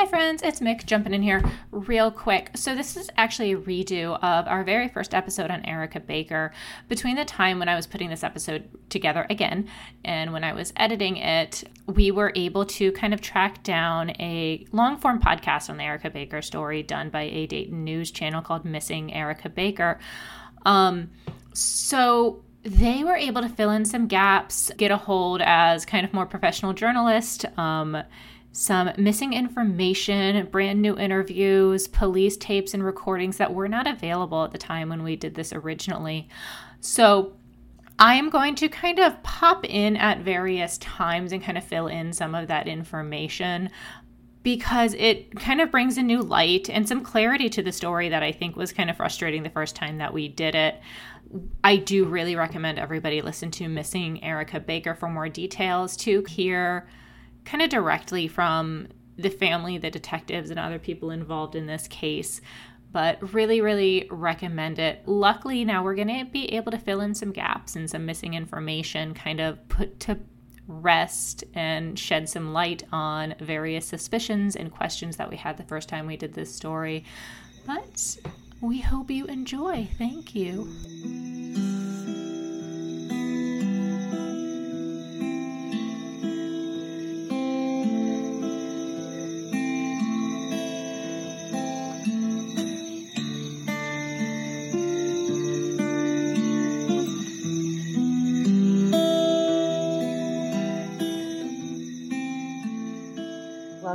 Hi, friends, it's Mick jumping in here real quick. So, this is actually a redo of our very first episode on Erica Baker. Between the time when I was putting this episode together again and when I was editing it, we were able to kind of track down a long form podcast on the Erica Baker story done by a Dayton news channel called Missing Erica Baker. Um, so, they were able to fill in some gaps, get a hold as kind of more professional journalist. Um, some missing information, brand new interviews, police tapes, and recordings that were not available at the time when we did this originally. So, I am going to kind of pop in at various times and kind of fill in some of that information because it kind of brings a new light and some clarity to the story that I think was kind of frustrating the first time that we did it. I do really recommend everybody listen to Missing Erica Baker for more details to hear kind of directly from the family, the detectives, and other people involved in this case. But really, really recommend it. Luckily, now we're going to be able to fill in some gaps and some missing information, kind of put to rest and shed some light on various suspicions and questions that we had the first time we did this story. But we hope you enjoy. Thank you.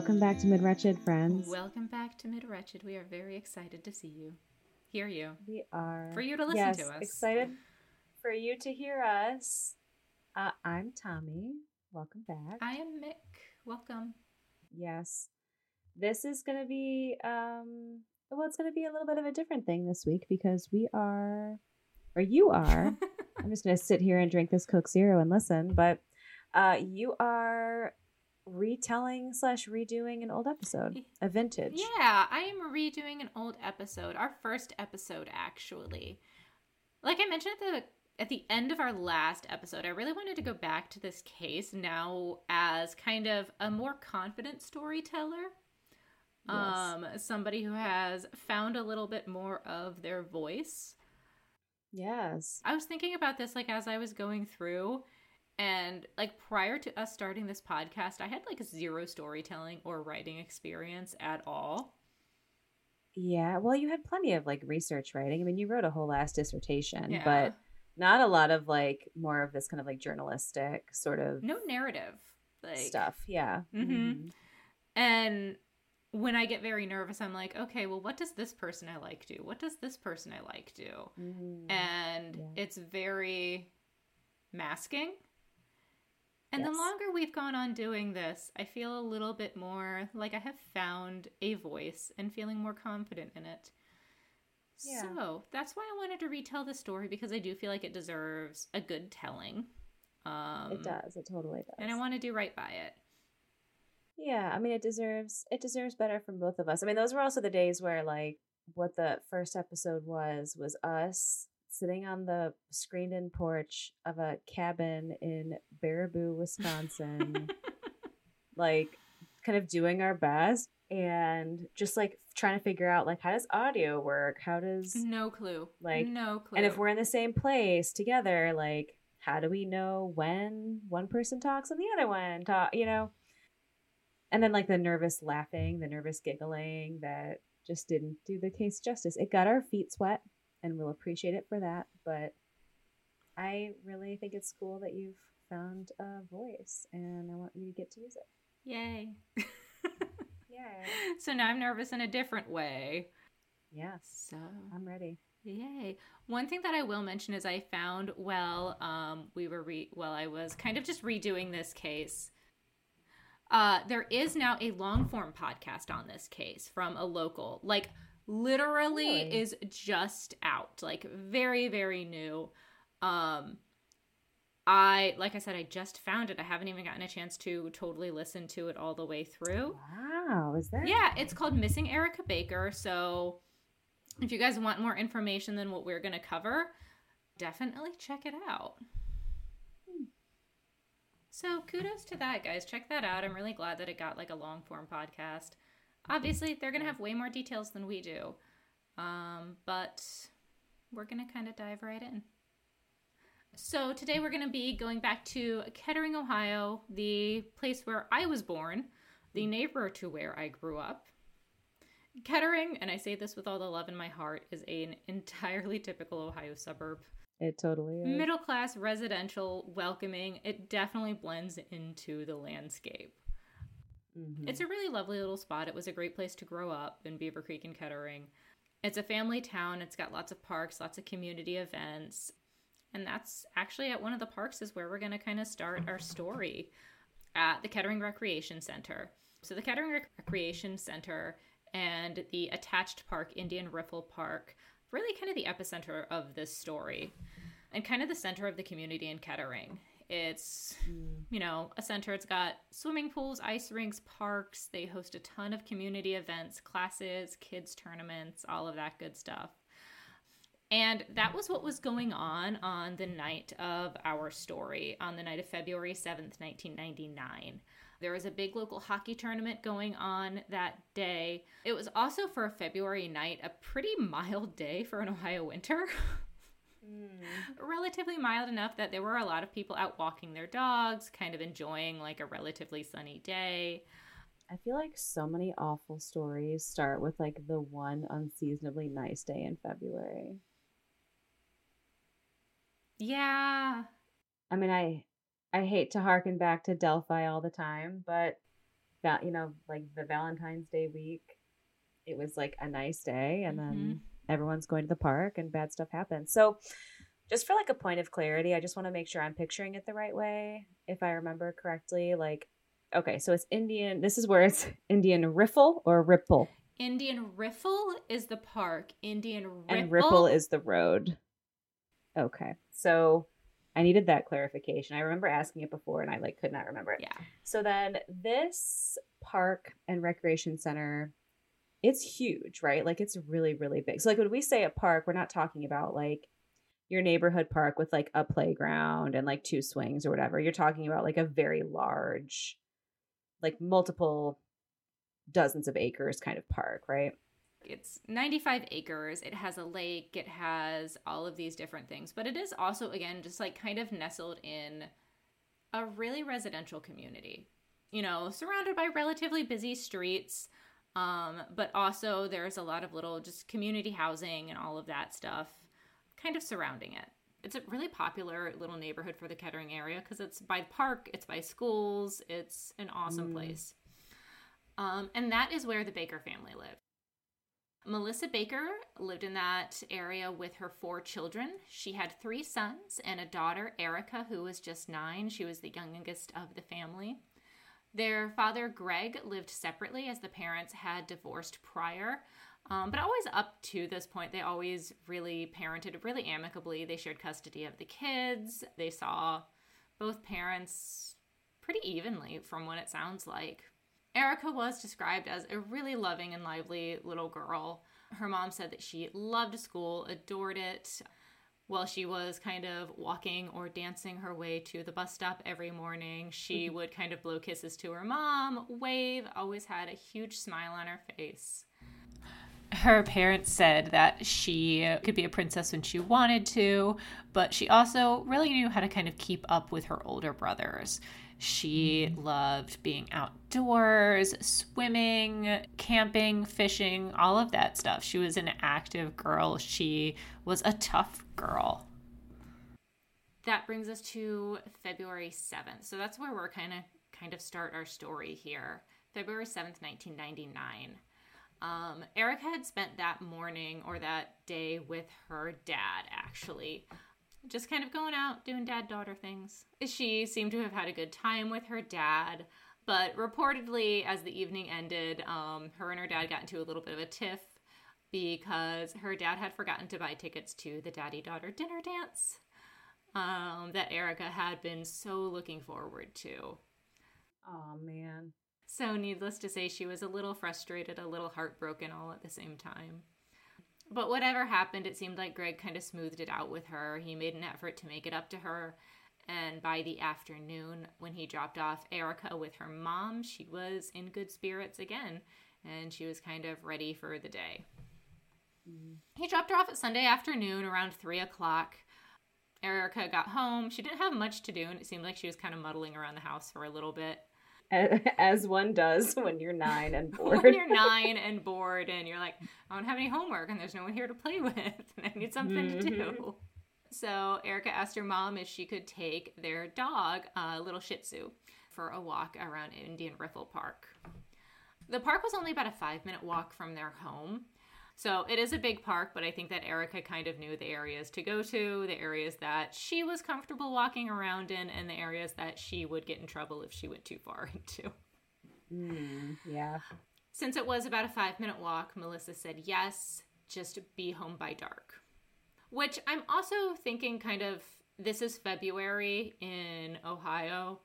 Welcome back to Mid Wretched, friends. Welcome back to Mid Wretched. We are very excited to see you, hear you, We are. for you to listen yes, to us. excited for you to hear us. Uh, I'm Tommy. Welcome back. I am Mick. Welcome. yes. This is going to be, um, well, it's going to be a little bit of a different thing this week because we are, or you are, I'm just going to sit here and drink this Coke Zero and listen, but uh, you are retelling slash redoing an old episode, a vintage. Yeah, I am redoing an old episode, our first episode actually. Like I mentioned at the at the end of our last episode, I really wanted to go back to this case now as kind of a more confident storyteller. Yes. Um somebody who has found a little bit more of their voice. Yes. I was thinking about this like as I was going through and like prior to us starting this podcast, I had like zero storytelling or writing experience at all. Yeah, well, you had plenty of like research writing. I mean, you wrote a whole last dissertation, Yeah. but not a lot of like more of this kind of like journalistic sort of no narrative like stuff. Yeah. Mhm. Mhm. and when i get very nervous i'm like okay well what does this person i like do what does this person i like do Mhm. and Yeah. it's very masking and the longer we've gone on doing this i feel a little bit more like i have found a voice and feeling more confident in it Yeah. so that's why i wanted to retell the story because i do feel like it deserves a good telling um it does. It totally does. and i want to do right by it Yeah, I mean, it deserves it deserves better from both of us. I mean, those were also the days where like what the first episode was was us sitting on the screened-in porch of a cabin in Baraboo, Wisconsin, like kind of doing our best and just like trying to figure out like how does audio work? How does No clue. Like, no clue. and if we're in the same place together, like how do we know when one person talks and the other one talk, you know? And then like the nervous laughing, the nervous giggling that just didn't do the case justice. It got our feet sweat and we'll appreciate it for that, but I really think it's cool that you've found a voice and I want you to get to use it. yay. Yay. so now I'm nervous in a different way. Yes, So I'm ready. yay. One thing that I will mention is I found well, um, we were re- well, I was kind of just redoing this case. Uh, there is now a long form podcast on this case from a local, like literally Really? is just out, like very very new. Um, I like I said, I just found it. I haven't even gotten a chance to totally listen to it all the way through. Wow, is that? Yeah, it's called Missing Erica Baker. So if you guys want more information than what we're going to cover, definitely check it out. So kudos to that, guys. Check that out. I'm really glad that it got like a long form podcast. Obviously, they're going to have way more details than we do. Um, but we're going to kind of dive right in. So, today we're going to be going back to Kettering, Ohio, the place where I was born, the neighbor to where I grew up. Kettering, and I say this with all the love in my heart, is an entirely typical Ohio suburb. It totally is. Middle class, residential, welcoming. It definitely blends into the landscape. Mm-hmm. It's a really lovely little spot. It was a great place to grow up in Beavercreek and Kettering. It's a family town. It's got lots of parks, lots of community events. And that's actually at one of the parks is where we're going to kind of start our story at the Kettering Recreation Center. So the Kettering Rec- Recreation Center and the attached park, Indian Riffle Park, really kind of the epicenter of this story and kind of the center of the community in Kettering. It's, mm. you know, a center. It's got swimming pools, ice rinks, parks. They host a ton of community events, classes, kids' tournaments, all of that good stuff. And that was what was going on on the night of our story, on the night of February 7th, 1999. There was a big local hockey tournament going on that day. It was also for a February night, a pretty mild day for an Ohio winter. mm. Relatively mild enough that there were a lot of people out walking their dogs, kind of enjoying like a relatively sunny day. I feel like so many awful stories start with like the one unseasonably nice day in February. Yeah. I mean, I I hate to harken back to Delphi all the time, but that you know, like the Valentine's Day week, it was like a nice day, and mm-hmm. then everyone's going to the park, and bad stuff happens. So, just for like a point of clarity, I just want to make sure I'm picturing it the right way. If I remember correctly, like, okay, so it's Indian. This is where it's Indian Riffle or Ripple. Indian Riffle is the park. Indian Ripple and Ripple is the road. Okay, so I needed that clarification. I remember asking it before and I like could not remember it. Yeah. So then this park and recreation center it's huge, right? Like it's really really big. So like when we say a park, we're not talking about like your neighborhood park with like a playground and like two swings or whatever. You're talking about like a very large like multiple dozens of acres kind of park, right? it's 95 acres. It has a lake. It has all of these different things. But it is also, again, just like kind of nestled in a really residential community. You know, surrounded by relatively busy streets. Um, but also there's a lot of little just community housing and all of that stuff kind of surrounding it. It's a really popular little neighborhood for the Kettering area because it's by the park, it's by schools, it's an awesome mm. place. Um, and that is where the Baker family lived. Melissa Baker lived in that area with her four children. She had three sons and a daughter, Erica, who was just nine. She was the youngest of the family. Their father, Greg, lived separately as the parents had divorced prior. Um, but always up to this point, they always really parented really amicably. They shared custody of the kids. They saw both parents pretty evenly, from what it sounds like. Erica was described as a really loving and lively little girl. Her mom said that she loved school, adored it. While she was kind of walking or dancing her way to the bus stop every morning, she mm-hmm. would kind of blow kisses to her mom, wave, always had a huge smile on her face. Her parents said that she could be a princess when she wanted to, but she also really knew how to kind of keep up with her older brothers. She loved being outdoors, swimming, camping, fishing, all of that stuff. She was an active girl. She was a tough girl. That brings us to February 7th. So that's where we're kind of kind of start our story here. February 7th, 1999. Um, Erica had spent that morning or that day with her dad, actually just kind of going out doing dad daughter things. She seemed to have had a good time with her dad, but reportedly, as the evening ended, um, her and her dad got into a little bit of a tiff because her dad had forgotten to buy tickets to the daddy daughter dinner dance um, that Erica had been so looking forward to. Oh, man. So, needless to say, she was a little frustrated, a little heartbroken all at the same time. But whatever happened, it seemed like Greg kind of smoothed it out with her. He made an effort to make it up to her. And by the afternoon, when he dropped off Erica with her mom, she was in good spirits again. and she was kind of ready for the day. Mm-hmm. He dropped her off at Sunday afternoon around three o'clock. Erica got home. She didn't have much to do, and it seemed like she was kind of muddling around the house for a little bit. As one does when you're nine and bored. when you're nine and bored, and you're like, I don't have any homework, and there's no one here to play with, and I need something mm-hmm. to do. So Erica asked her mom if she could take their dog, a little Shih Tzu, for a walk around Indian Riffle Park. The park was only about a five minute walk from their home, so it is a big park, but I think that Erica kind of knew the areas to go to, the areas that she was comfortable walking around in, and the areas that she would get in trouble if she went too far into. Mm, yeah. Since it was about a five minute walk, Melissa said yes, just be home by dark. Which I'm also thinking kind of this is February in Ohio.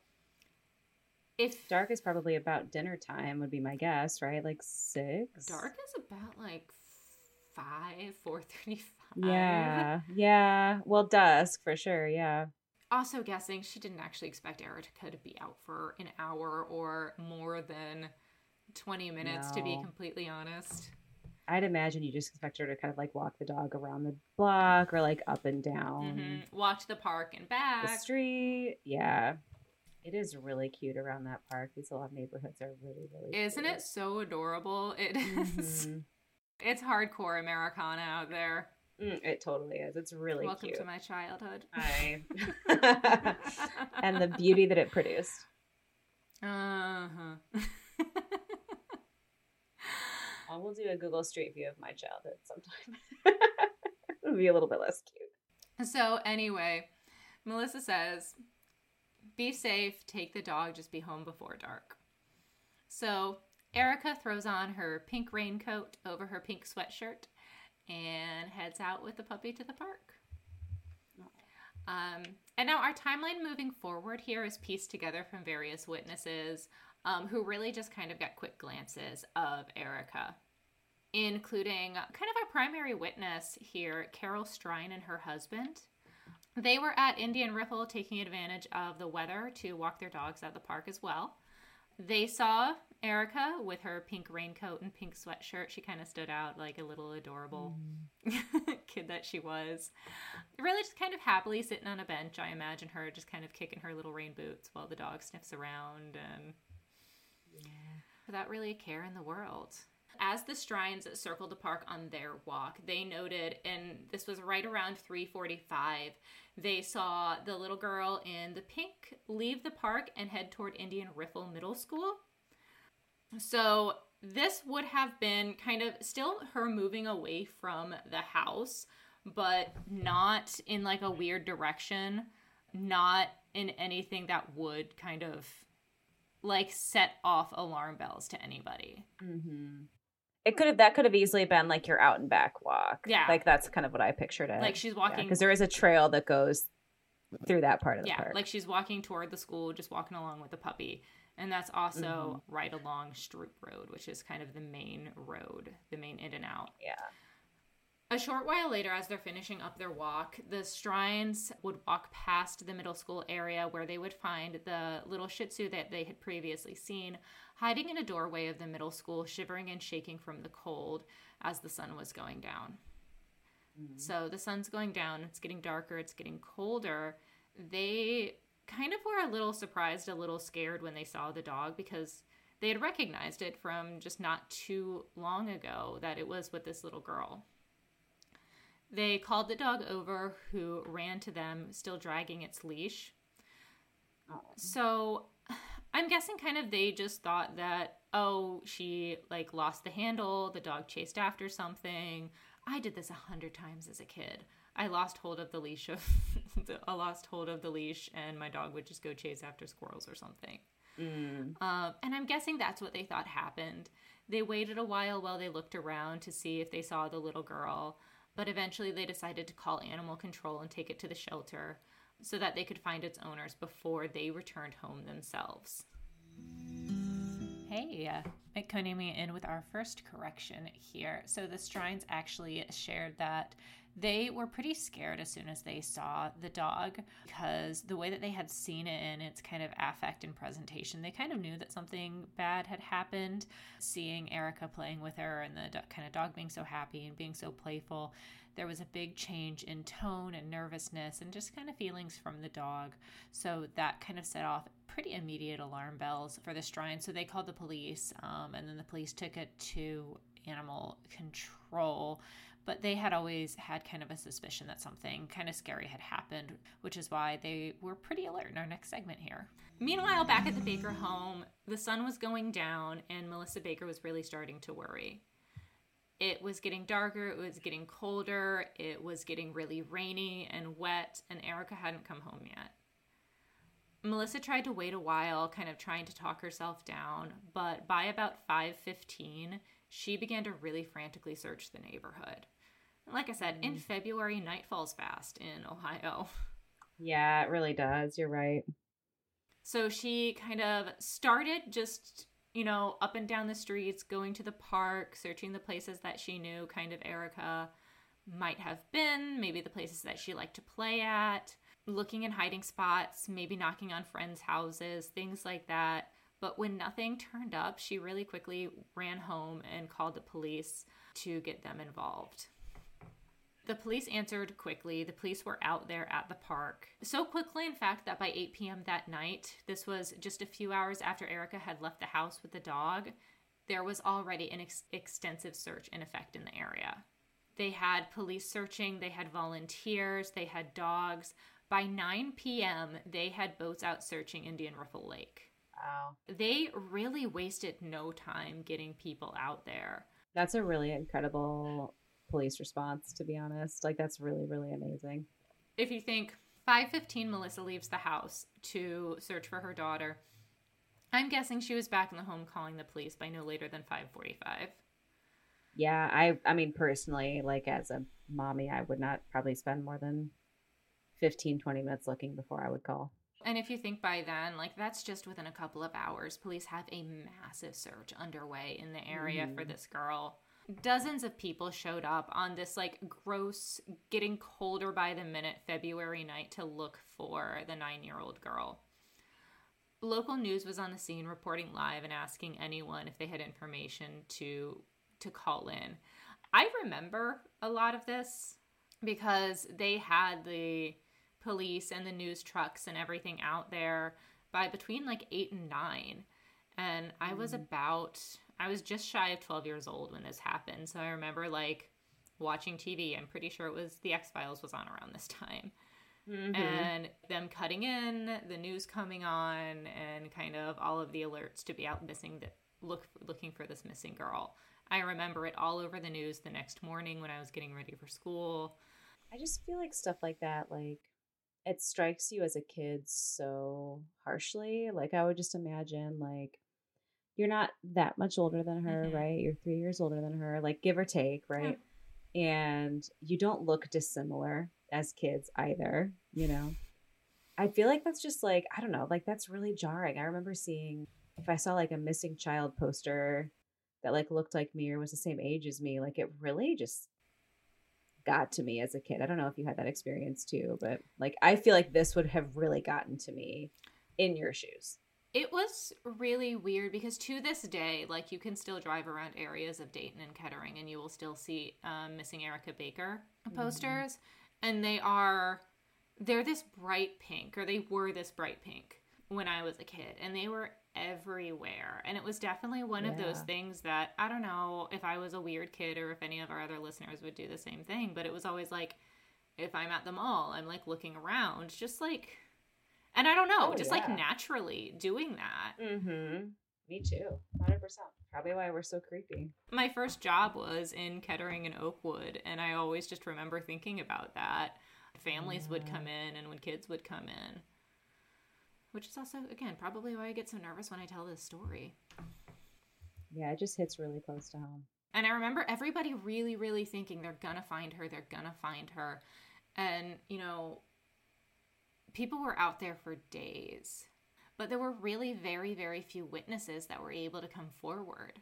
If dark is probably about dinner time, would be my guess, right? Like six. Dark is about like five, four thirty-five. Yeah, yeah. Well, dusk for sure. Yeah. Also, guessing she didn't actually expect Erica to be out for an hour or more than twenty minutes. No. To be completely honest. I'd imagine you just expect her to kind of like walk the dog around the block or like up and down. Mm-hmm. Walk to the park and back. The street. Yeah. It is really cute around that park. These little neighborhoods are really, really Isn't cute. it so adorable? It is. It's hardcore Americana out there. Mm, it totally is. It's really cute. Welcome cute. to my childhood. I and the beauty that it produced. Uh huh. I will do a Google Street View of my childhood sometime. It'll be a little bit less cute. So anyway, Melissa says, "Be safe. Take the dog. Just be home before dark." So Erica throws on her pink raincoat over her pink sweatshirt and heads out with the puppy to the park. Um, and now our timeline moving forward here is pieced together from various witnesses um, who really just kind of got quick glances of Erica, including kind of our primary witness here, Carol Strine and her husband. They were at Indian Riffle taking advantage of the weather to walk their dogs at the park as well. They saw Erica with her pink raincoat and pink sweatshirt. She kind of stood out like a little adorable mm. kid that she was. Really just kind of happily sitting on a bench. I imagine her just kind of kicking her little rain boots while the dog sniffs around and yeah. without really a care in the world. As the Strines circled the park on their walk, they noted, and this was right around 345, they saw the little girl in the pink leave the park and head toward Indian Riffle Middle School. So this would have been kind of still her moving away from the house, but not in like a weird direction, not in anything that would kind of like set off alarm bells to anybody. Mm-hmm. It could have that could have easily been like your out and back walk. Yeah, like that's kind of what I pictured it. Like she's walking because yeah, there is a trail that goes through that part of the yeah, park. like she's walking toward the school, just walking along with the puppy, and that's also mm-hmm. right along Stroop Road, which is kind of the main road, the main in and out. Yeah. A short while later, as they're finishing up their walk, the Strines would walk past the middle school area where they would find the little Shih Tzu that they had previously seen hiding in a doorway of the middle school, shivering and shaking from the cold as the sun was going down. Mm-hmm. So the sun's going down, it's getting darker, it's getting colder. They kind of were a little surprised, a little scared when they saw the dog because they had recognized it from just not too long ago that it was with this little girl. They called the dog over, who ran to them, still dragging its leash. So I'm guessing kind of they just thought that, oh, she like lost the handle, the dog chased after something. I did this a hundred times as a kid. I lost hold of the leash of I lost hold of the leash and my dog would just go chase after squirrels or something. Mm. Um, and I'm guessing that's what they thought happened. They waited a while while they looked around to see if they saw the little girl but eventually they decided to call animal control and take it to the shelter so that they could find its owners before they returned home themselves. Hey, uh, Konami in with our first correction here. So the Strines actually shared that they were pretty scared as soon as they saw the dog because the way that they had seen it in its kind of affect and presentation, they kind of knew that something bad had happened. Seeing Erica playing with her and the kind of dog being so happy and being so playful, there was a big change in tone and nervousness and just kind of feelings from the dog. So that kind of set off pretty immediate alarm bells for the Strine. So they called the police, um, and then the police took it to animal control, but they had always had kind of a suspicion that something kind of scary had happened, which is why they were pretty alert in our next segment here. Meanwhile, back at the Baker home, the sun was going down and Melissa Baker was really starting to worry. It was getting darker, it was getting colder, it was getting really rainy and wet, and Erica hadn't come home yet. Melissa tried to wait a while, kind of trying to talk herself down, but by about 5:15, she began to really frantically search the neighborhood. like I said, mm. in February, night falls fast in Ohio. Yeah, it really does. You're right. So she kind of started just, you know, up and down the streets, going to the park, searching the places that she knew kind of Erica might have been, maybe the places that she liked to play at looking in hiding spots, maybe knocking on friends' houses, things like that. But when nothing turned up, she really quickly ran home and called the police to get them involved. The police answered quickly. The police were out there at the park. So quickly, in fact, that by 8 p.m. that night, this was just a few hours after Erica had left the house with the dog, there was already an ex- extensive search in effect in the area. They had police searching, they had volunteers, they had dogs. By 9 p.m., they had boats out searching Indian Riffle Lake. Wow. They really wasted no time getting people out there. That's a really incredible police response, to be honest. Like, that's really, really amazing. If you think 5:15 Melissa leaves the house to search for her daughter. I'm guessing she was back in the home calling the police by no later than 5:45. Yeah, I I mean personally, like as a mommy, I would not probably spend more than 15, 20 minutes looking before I would call. And if you think by then, like that's just within a couple of hours, police have a massive search underway in the area mm. for this girl. Dozens of people showed up on this like gross, getting colder by the minute February night to look for the nine year old girl. Local news was on the scene reporting live and asking anyone if they had information to to call in. I remember a lot of this because they had the police and the news trucks and everything out there by between like eight and nine. And I was mm. about, I was just shy of 12 years old when this happened. So I remember like watching TV. I'm pretty sure it was The X Files was on around this time. Mm-hmm. And them cutting in, the news coming on, and kind of all of the alerts to be out missing, that look looking for this missing girl. I remember it all over the news the next morning when I was getting ready for school. I just feel like stuff like that, like it strikes you as a kid so harshly. Like I would just imagine like you're not that much older than her, mm-hmm. right? You're three years older than her, like give or take, right? Yeah. And you don't look dissimilar as kids either, you know. I feel like that's just like, I don't know, like that's really jarring. I remember seeing if I saw like a missing child poster that like looked like me or was the same age as me, like it really just got to me as a kid. I don't know if you had that experience too, but like I feel like this would have really gotten to me in your shoes. It was really weird because to this day, like you can still drive around areas of Dayton and Kettering and you will still see um, missing Erica Baker posters, mm-hmm. and they are they're this bright pink or they were this bright pink when I was a kid, and they were everywhere. And it was definitely one yeah. of those things that I don't know if I was a weird kid or if any of our other listeners would do the same thing, but it was always like if I'm at the mall, I'm like looking around, just like, and I don't know, oh, just yeah. like naturally doing that. Mm-hmm. Me too, hundred percent. Probably why we're so creepy. My first job was in Kettering and Oakwood, and I always just remember thinking about that. Families would come in, and when kids would come in, which is also again probably why I get so nervous when I tell this story. Yeah, it just hits really close to home. And I remember everybody really, really thinking they're gonna find her, they're gonna find her. And, you know, people were out there for days. But there were really very, very few witnesses that were able to come forward.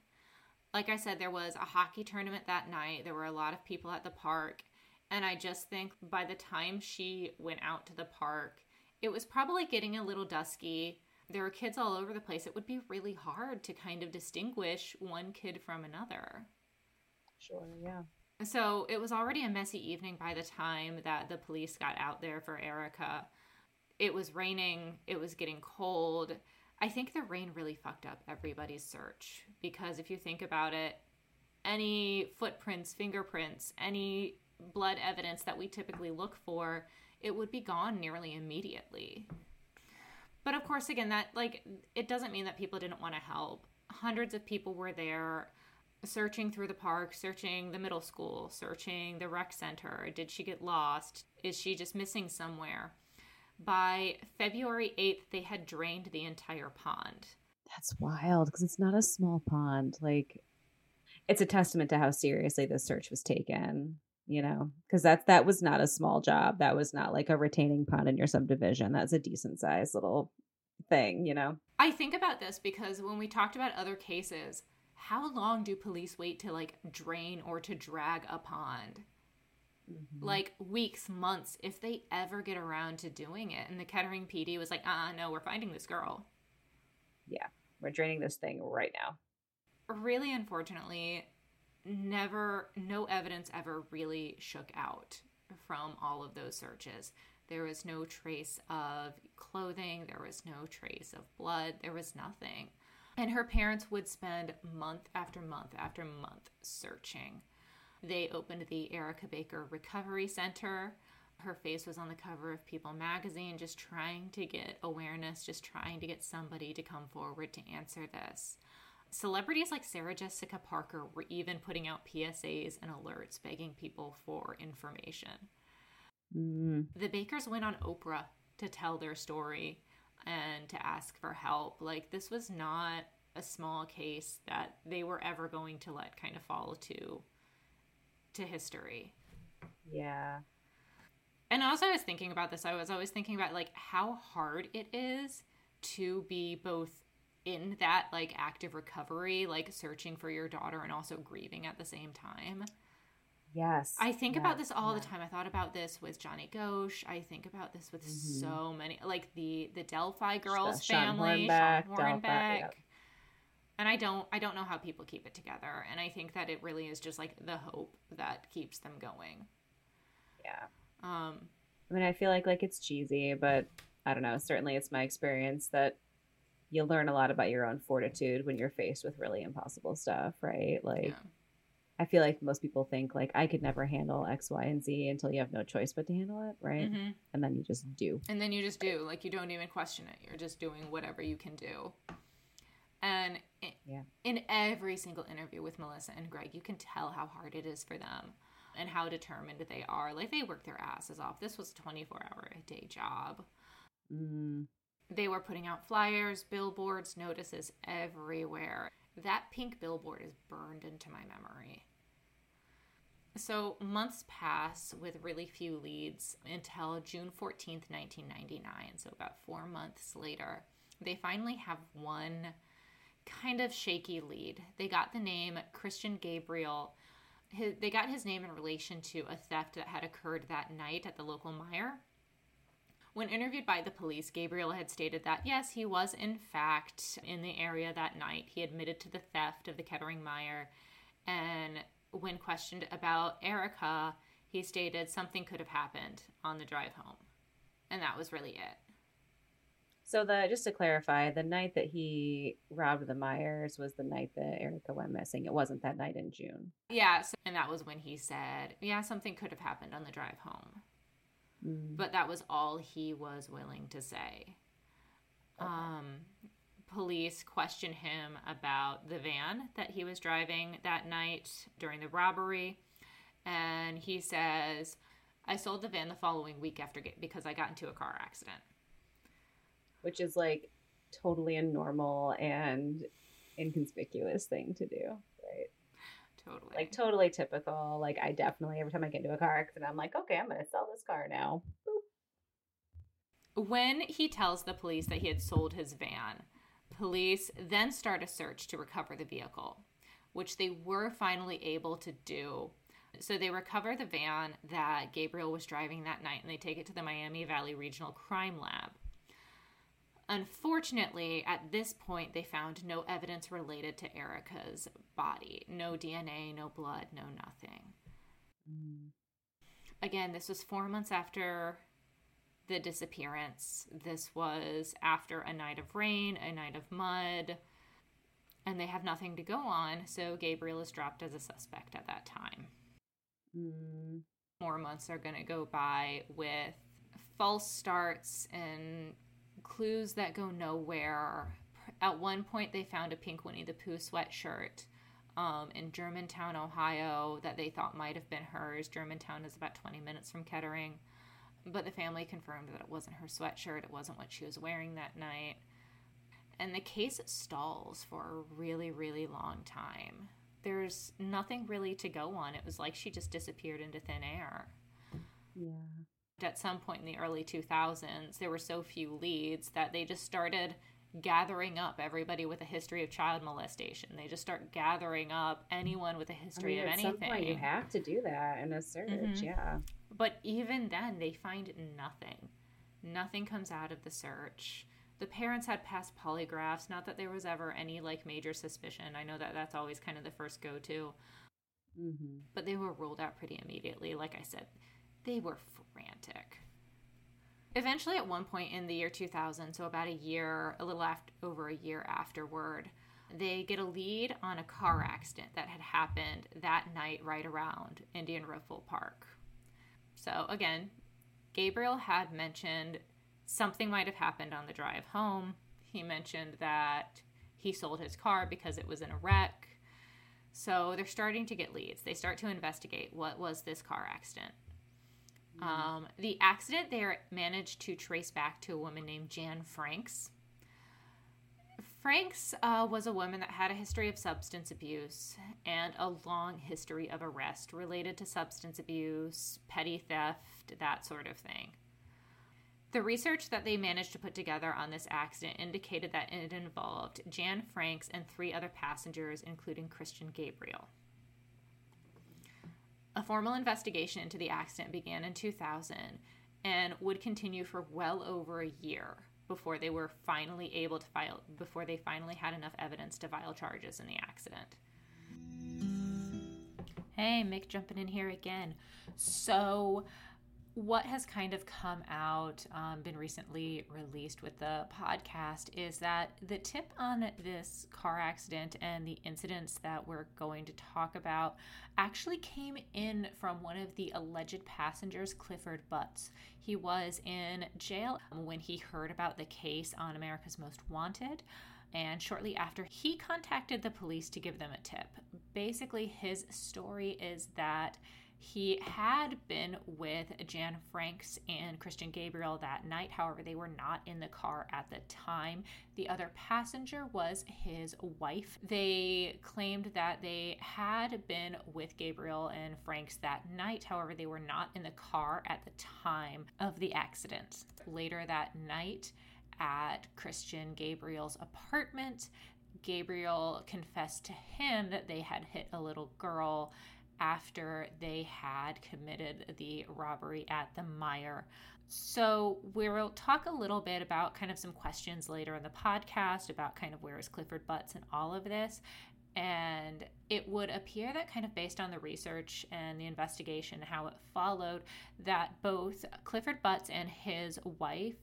Like I said, there was a hockey tournament that night. There were a lot of people at the park. And I just think by the time she went out to the park, it was probably getting a little dusky. There were kids all over the place. It would be really hard to kind of distinguish one kid from another. Sure, yeah. So it was already a messy evening by the time that the police got out there for Erica. It was raining, it was getting cold. I think the rain really fucked up everybody's search because if you think about it, any footprints, fingerprints, any blood evidence that we typically look for, it would be gone nearly immediately. But of course, again, that like it doesn't mean that people didn't want to help. Hundreds of people were there searching through the park, searching the middle school, searching the rec center. Did she get lost? Is she just missing somewhere? By February 8th, they had drained the entire pond. That's wild because it's not a small pond. Like, it's a testament to how seriously this search was taken, you know, because that's that was not a small job. That was not like a retaining pond in your subdivision. That's a decent sized little thing, you know. I think about this because when we talked about other cases, how long do police wait to like drain or to drag a pond? Mm-hmm. Like weeks, months, if they ever get around to doing it. And the Kettering PD was like, uh uh no, we're finding this girl. Yeah, we're draining this thing right now. Really, unfortunately, never, no evidence ever really shook out from all of those searches. There was no trace of clothing, there was no trace of blood, there was nothing. And her parents would spend month after month after month searching. They opened the Erica Baker Recovery Center. Her face was on the cover of People magazine, just trying to get awareness, just trying to get somebody to come forward to answer this. Celebrities like Sarah Jessica Parker were even putting out PSAs and alerts begging people for information. Mm. The Bakers went on Oprah to tell their story and to ask for help. Like this was not a small case that they were ever going to let kind of fall to to history. Yeah. And also I was thinking about this, I was always thinking about like how hard it is to be both in that like active recovery, like searching for your daughter and also grieving at the same time. Yes. I think yes, about this all yeah. the time. I thought about this with Johnny Gosch. I think about this with mm-hmm. so many, like the the Delphi girls Sean family, Hornbeck, Shawn Hornbeck. Delphi, yep. And I don't, I don't know how people keep it together. And I think that it really is just like the hope that keeps them going. Yeah. Um, I mean, I feel like like it's cheesy, but I don't know. Certainly, it's my experience that you learn a lot about your own fortitude when you're faced with really impossible stuff, right? Like. Yeah I feel like most people think like I could never handle X, Y, and Z until you have no choice but to handle it, right? Mm-hmm. And then you just do. And then you just do. Like you don't even question it. You're just doing whatever you can do. And in, yeah. in every single interview with Melissa and Greg, you can tell how hard it is for them and how determined they are. Like they work their asses off. This was a 24 hour a day job. Mm. They were putting out flyers, billboards, notices everywhere. That pink billboard is burned into my memory. So months pass with really few leads until June 14th, 1999. So about four months later, they finally have one kind of shaky lead. They got the name Christian Gabriel. They got his name in relation to a theft that had occurred that night at the local Meijer. When interviewed by the police, Gabriel had stated that yes, he was in fact in the area that night. He admitted to the theft of the Kettering Meijer. And when questioned about Erica, he stated something could have happened on the drive home. And that was really it. So the just to clarify, the night that he robbed the Meijers was the night that Erica went missing. It wasn't that night in June. Yeah, so, and that was when he said, "Yeah, something could have happened on the drive home." Mm. But that was all he was willing to say. Okay. Um, police question him about the van that he was driving that night during the robbery, and he says, "I sold the van the following week after get, because I got into a car accident." which is like totally a normal and inconspicuous thing to do, right? Totally. Like totally typical. Like I definitely every time I get into a car accident, I'm like, okay, I'm gonna sell this car now. Boop. When he tells the police that he had sold his van, police then start a search to recover the vehicle, which they were finally able to do. So they recover the van that Gabriel was driving that night and they take it to the Miami Valley Regional Crime Lab. Unfortunately, at this point, they found no evidence related to Erica's body no DNA, no blood, no nothing. Mm. Again, this was four months after the disappearance. This was after a night of rain, a night of mud, and they have nothing to go on, so Gabriel is dropped as a suspect at that time. Mm. More months are going to go by with false starts and clues that go nowhere. At one point, they found a pink Winnie the Pooh sweatshirt um, in Germantown, Ohio, that they thought might have been hers. Germantown is about 20 minutes from Kettering. But the family confirmed that it wasn't her sweatshirt, it wasn't what she was wearing that night. And the case stalls for a really, really long time. There's nothing really to go on. It was like she just disappeared into thin air. Yeah at some point in the early 2000s, there were so few leads that they just started gathering up everybody with a history of child molestation. They just start gathering up anyone with a history I mean, of at anything. Some point you have to do that in a search, mm-hmm. yeah. But even then, they find nothing. Nothing comes out of the search. The parents had passed polygraphs. Not that there was ever any like major suspicion. I know that that's always kind of the first go to. Mm-hmm. But they were ruled out pretty immediately. Like I said, they were frantic. Eventually, at one point in the year 2000, so about a year, a little after, over a year afterward, they get a lead on a car accident that had happened that night right around Indian Riffle Park. So, again, Gabriel had mentioned something might have happened on the drive home. He mentioned that he sold his car because it was in a wreck. So they're starting to get leads. They start to investigate what was this car accident. Um, the accident they managed to trace back to a woman named Jan Franks. Franks uh, was a woman that had a history of substance abuse and a long history of arrest related to substance abuse, petty theft, that sort of thing. The research that they managed to put together on this accident indicated that it involved Jan Franks and three other passengers, including Christian Gabriel. A formal investigation into the accident began in 2000 and would continue for well over a year before they were finally able to file before they finally had enough evidence to file charges in the accident. Hey, Mick jumping in here again. So, what has kind of come out, um, been recently released with the podcast, is that the tip on this car accident and the incidents that we're going to talk about actually came in from one of the alleged passengers, Clifford Butts. He was in jail when he heard about the case on America's Most Wanted. And shortly after, he contacted the police to give them a tip. Basically, his story is that he had been with Jan Franks and Christian Gabriel that night. However, they were not in the car at the time. The other passenger was his wife. They claimed that they had been with Gabriel and Franks that night. However, they were not in the car at the time of the accident. Later that night, at Christian Gabriel's apartment, Gabriel confessed to him that they had hit a little girl after they had committed the robbery at the Meijer. So, we'll talk a little bit about kind of some questions later in the podcast about kind of where is Clifford Butts and all of this. And it would appear that, kind of based on the research and the investigation, how it followed, that both Clifford Butts and his wife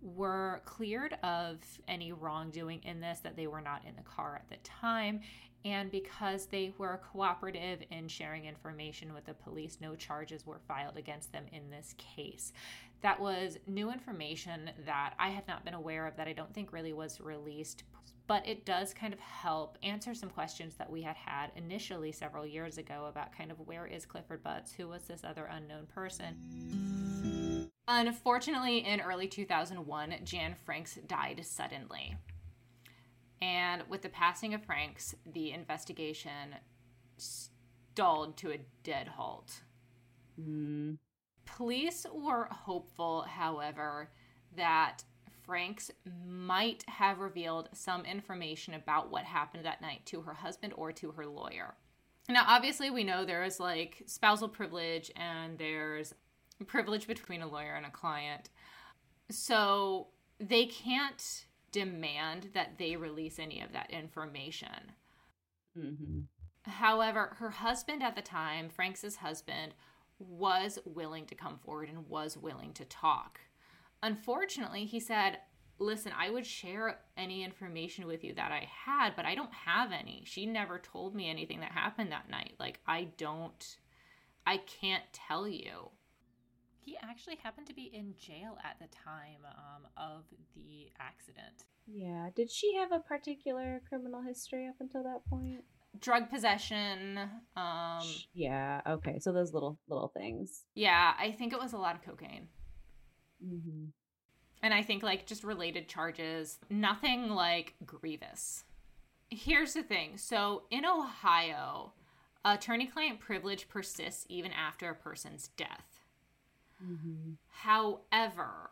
were cleared of any wrongdoing in this, that they were not in the car at the time. And because they were cooperative in sharing information with the police, no charges were filed against them in this case. That was new information that I had not been aware of, that I don't think really was released. But it does kind of help answer some questions that we had had initially several years ago about kind of where is Clifford Butts? Who was this other unknown person? Unfortunately, in early 2001, Jan Franks died suddenly. And with the passing of Franks, the investigation stalled to a dead halt. Mm. Police were hopeful, however, that Franks might have revealed some information about what happened that night to her husband or to her lawyer. Now, obviously, we know there is like spousal privilege and there's privilege between a lawyer and a client. So they can't demand that they release any of that information. Mm-hmm. However, her husband at the time, Frank's husband, was willing to come forward and was willing to talk. Unfortunately, he said, Listen, I would share any information with you that I had, but I don't have any. She never told me anything that happened that night. Like, I don't, I can't tell you. He actually happened to be in jail at the time um, of the accident. Yeah. Did she have a particular criminal history up until that point? Drug possession. Um, yeah. Okay. So those little little things. Yeah, I think it was a lot of cocaine. Mm-hmm. And I think like just related charges, nothing like grievous. Here's the thing. So in Ohio, attorney-client privilege persists even after a person's death. Mm-hmm. However,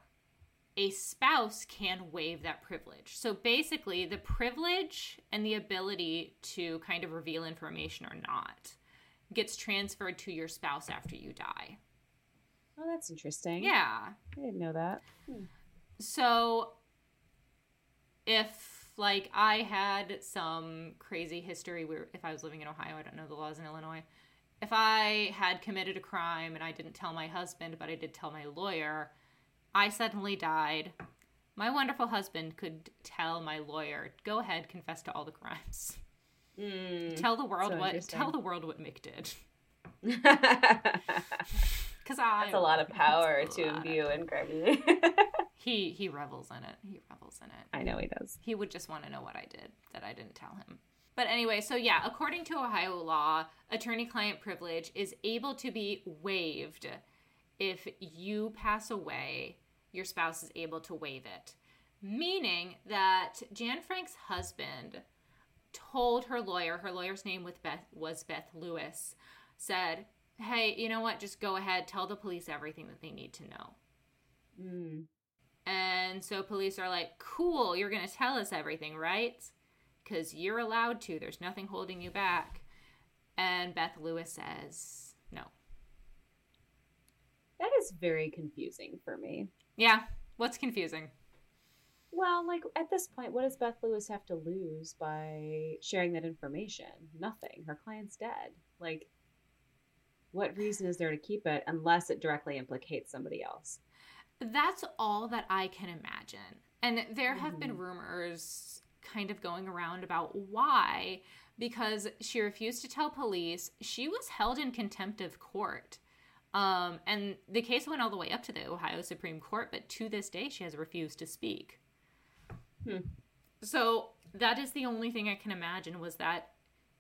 a spouse can waive that privilege. So basically, the privilege and the ability to kind of reveal information or not gets transferred to your spouse after you die. Oh, that's interesting. Yeah. I didn't know that. Hmm. So if like I had some crazy history where if I was living in Ohio, I don't know the laws in Illinois if I had committed a crime and I didn't tell my husband, but I did tell my lawyer, I suddenly died. My wonderful husband could tell my lawyer, "Go ahead, confess to all the crimes. Mm, tell the world so what tell the world what Mick did." Because I that's a lot of power to imbue in Greggy. he he revels in it. He revels in it. I know he does. He would just want to know what I did that I didn't tell him. But anyway, so yeah, according to Ohio law, attorney client privilege is able to be waived if you pass away, your spouse is able to waive it. Meaning that Jan Frank's husband told her lawyer, her lawyer's name with Beth was Beth Lewis, said, Hey, you know what? Just go ahead, tell the police everything that they need to know. Mm. And so police are like, Cool, you're going to tell us everything, right? Because you're allowed to. There's nothing holding you back. And Beth Lewis says no. That is very confusing for me. Yeah. What's confusing? Well, like at this point, what does Beth Lewis have to lose by sharing that information? Nothing. Her client's dead. Like, what reason is there to keep it unless it directly implicates somebody else? That's all that I can imagine. And there have mm-hmm. been rumors kind of going around about why because she refused to tell police. She was held in contempt of court. Um, and the case went all the way up to the Ohio Supreme Court, but to this day, she has refused to speak. Hmm. So that is the only thing I can imagine was that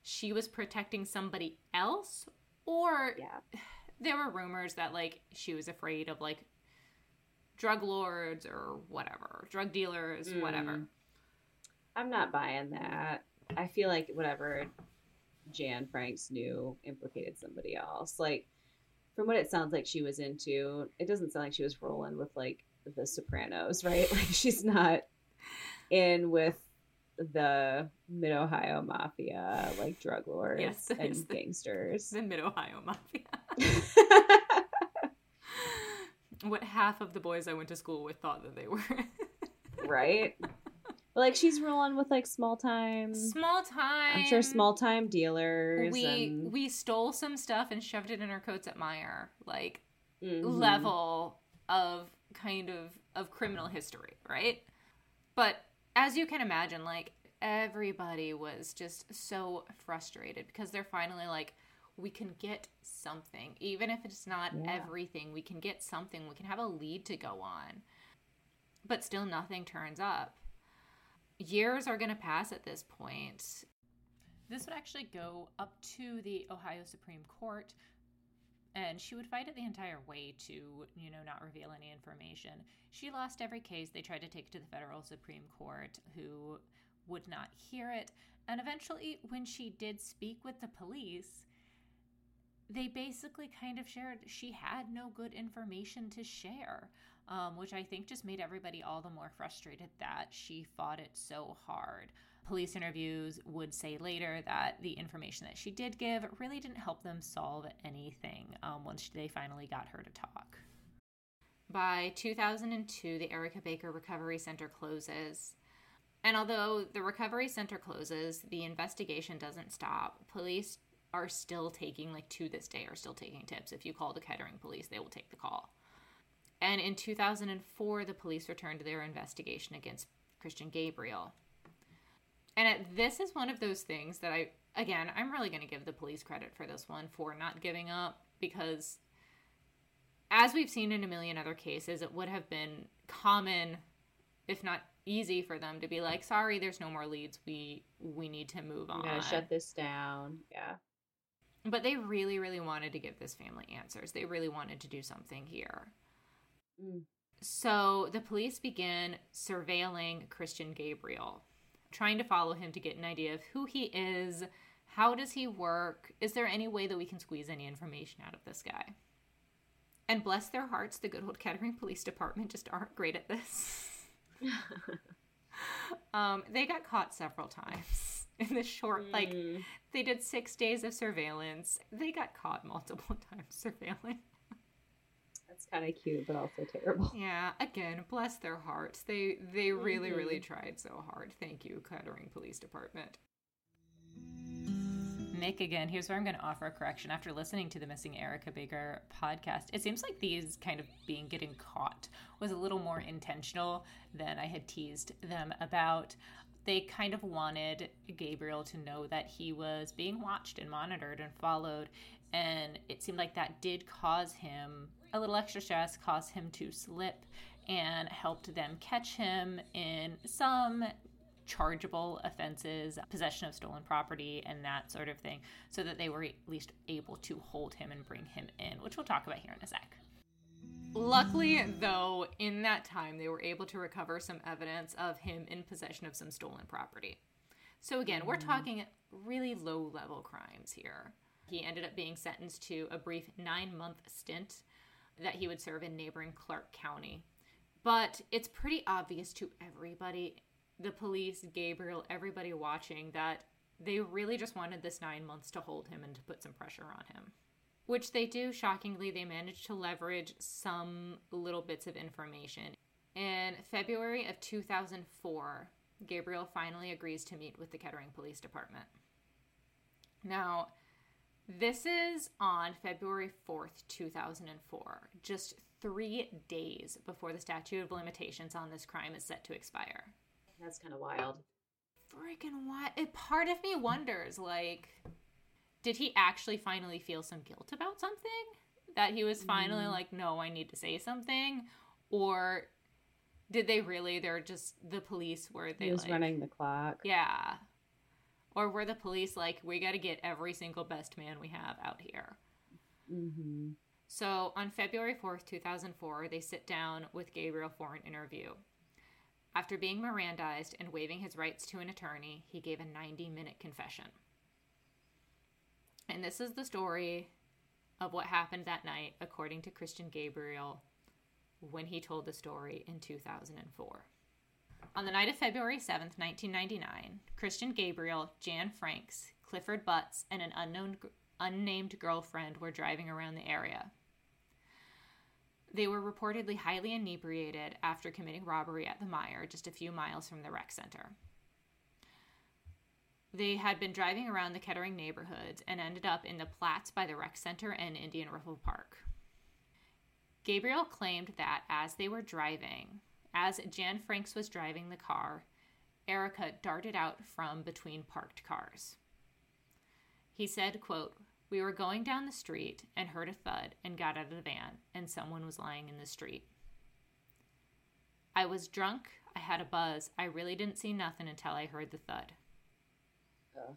she was protecting somebody else, or yeah. there were rumors that like she was afraid of like drug lords or whatever, drug dealers, mm. whatever. I'm not buying that. I feel like whatever Jan Franks knew implicated somebody else. Like from what it sounds like she was into, it doesn't sound like she was rolling with like the Sopranos, right? Like she's not in with the Mid Ohio Mafia, like drug lords yes, and the, gangsters. The Mid Ohio Mafia. what half of the boys I went to school with thought that they were. right? Like she's rolling with like small time. Small time i'm sure small time dealers we and... we stole some stuff and shoved it in our coats at Meijer like mm-hmm. level of kind of of criminal history right? But as you can imagine like everybody was just so frustrated because they're finally like we can get something. Even if it's not yeah. everything we can get something. We can have a lead to go on. But still nothing turns up years are going to pass at this point. This would actually go up to the Ohio Supreme Court, and she would fight it the entire way to, you know, not reveal any information. She lost every case. They tried to take it to the federal Supreme Court, who would not hear it. And eventually, when she did speak with the police, they basically kind of shared she had no good information to share, um, which I think just made everybody all the more frustrated that she fought it so hard. Police interviews would say later that the information that she did give really didn't help them solve anything um, once they finally got her to talk. By 2002, the Erica Baker Recovery Center closes. And although the Recovery Center closes, the investigation doesn't stop. Police are still taking, like to this day, are still taking tips. If you call the Kettering police, they will take the call. And in 2004, the police returned their investigation against Christian Gabriel. And this is one of those things that I, again, I'm really going to give the police credit for this one for not giving up because, as we've seen in a million other cases, it would have been common, if not easy, for them to be like, "Sorry, there's no more leads. We we need to move on. Gotta shut this down." Yeah. But they really, really wanted to give this family answers. They really wanted to do something here. Mm. So the police begin surveilling Christian Gabriel, trying to follow him to get an idea of who he is, how does he work, is there any way that we can squeeze any information out of this guy? And bless their hearts, the good old Kettering Police Department just aren't great at this. um, they got caught several times in the short, mm. like, they did six days of surveillance. They got caught multiple times surveilling. That's kind of cute, but also terrible. Yeah, again, bless their hearts. They they really mm-hmm. really tried so hard. Thank you, Kettering Police Department. Mick again. Here's where I'm going to offer a correction. After listening to the Missing Erica Baker podcast, it seems like these kind of being getting caught was a little more intentional than I had teased them about they kind of wanted Gabriel to know that he was being watched and monitored and followed. And it seemed like that did cause him a little extra stress, caused him to slip, and helped them catch him in some chargeable offenses, possession of stolen property, and that sort of thing, so that they were at least able to hold him and bring him in, which we'll talk about here in a sec. Luckily, though, in that time, they were able to recover some evidence of him in possession of some stolen property. So, again, we're mm. talking really low level crimes here. He ended up being sentenced to a brief nine month stint that he would serve in neighboring Clark County. But it's pretty obvious to everybody the police, Gabriel, everybody watching that they really just wanted this nine months to hold him and to put some pressure on him which they do. Shockingly, they managed to leverage some little bits of information. In February of 2004, Gabriel finally agrees to meet with the Kettering Police Department. Now, this is on February 4th, 2004, just three days before the statute of limitations on this crime is set to expire. That's kind of wild. Freaking wild. Part of me wonders, like, did he actually finally feel some guilt about something? That he was finally mm. like, no, I need to say something? Or did they really, they're just the police were they he was like, running the clock. Yeah. Or were the police like, we got to get every single best man we have out here? Mm-hmm. So on February 4th, 2004, they sit down with Gabriel for an interview. After being Mirandized and waiving his rights to an attorney, he gave a 90 minute confession. And this is the story of what happened that night, according to Christian Gabriel when he told the story in 2004. On the night of February 7th, 1999, Christian Gabriel, Jan Franks, Clifford Butts, and an unknown unnamed girlfriend were driving around the area. They were reportedly highly inebriated after committing robbery at the Meijer, just a few miles from the rec center. They had been driving around the Kettering neighborhoods and ended up in the Platts by the rec center and Indian Riffle Park. Gabriel claimed that as they were driving, as Jan Franks was driving the car, Erica darted out from between parked cars. He said, quote, We were going down the street and heard a thud and got out of the van, and someone was lying in the street. I was drunk, I had a buzz, I really didn't see nothing until I heard the thud. Ugh.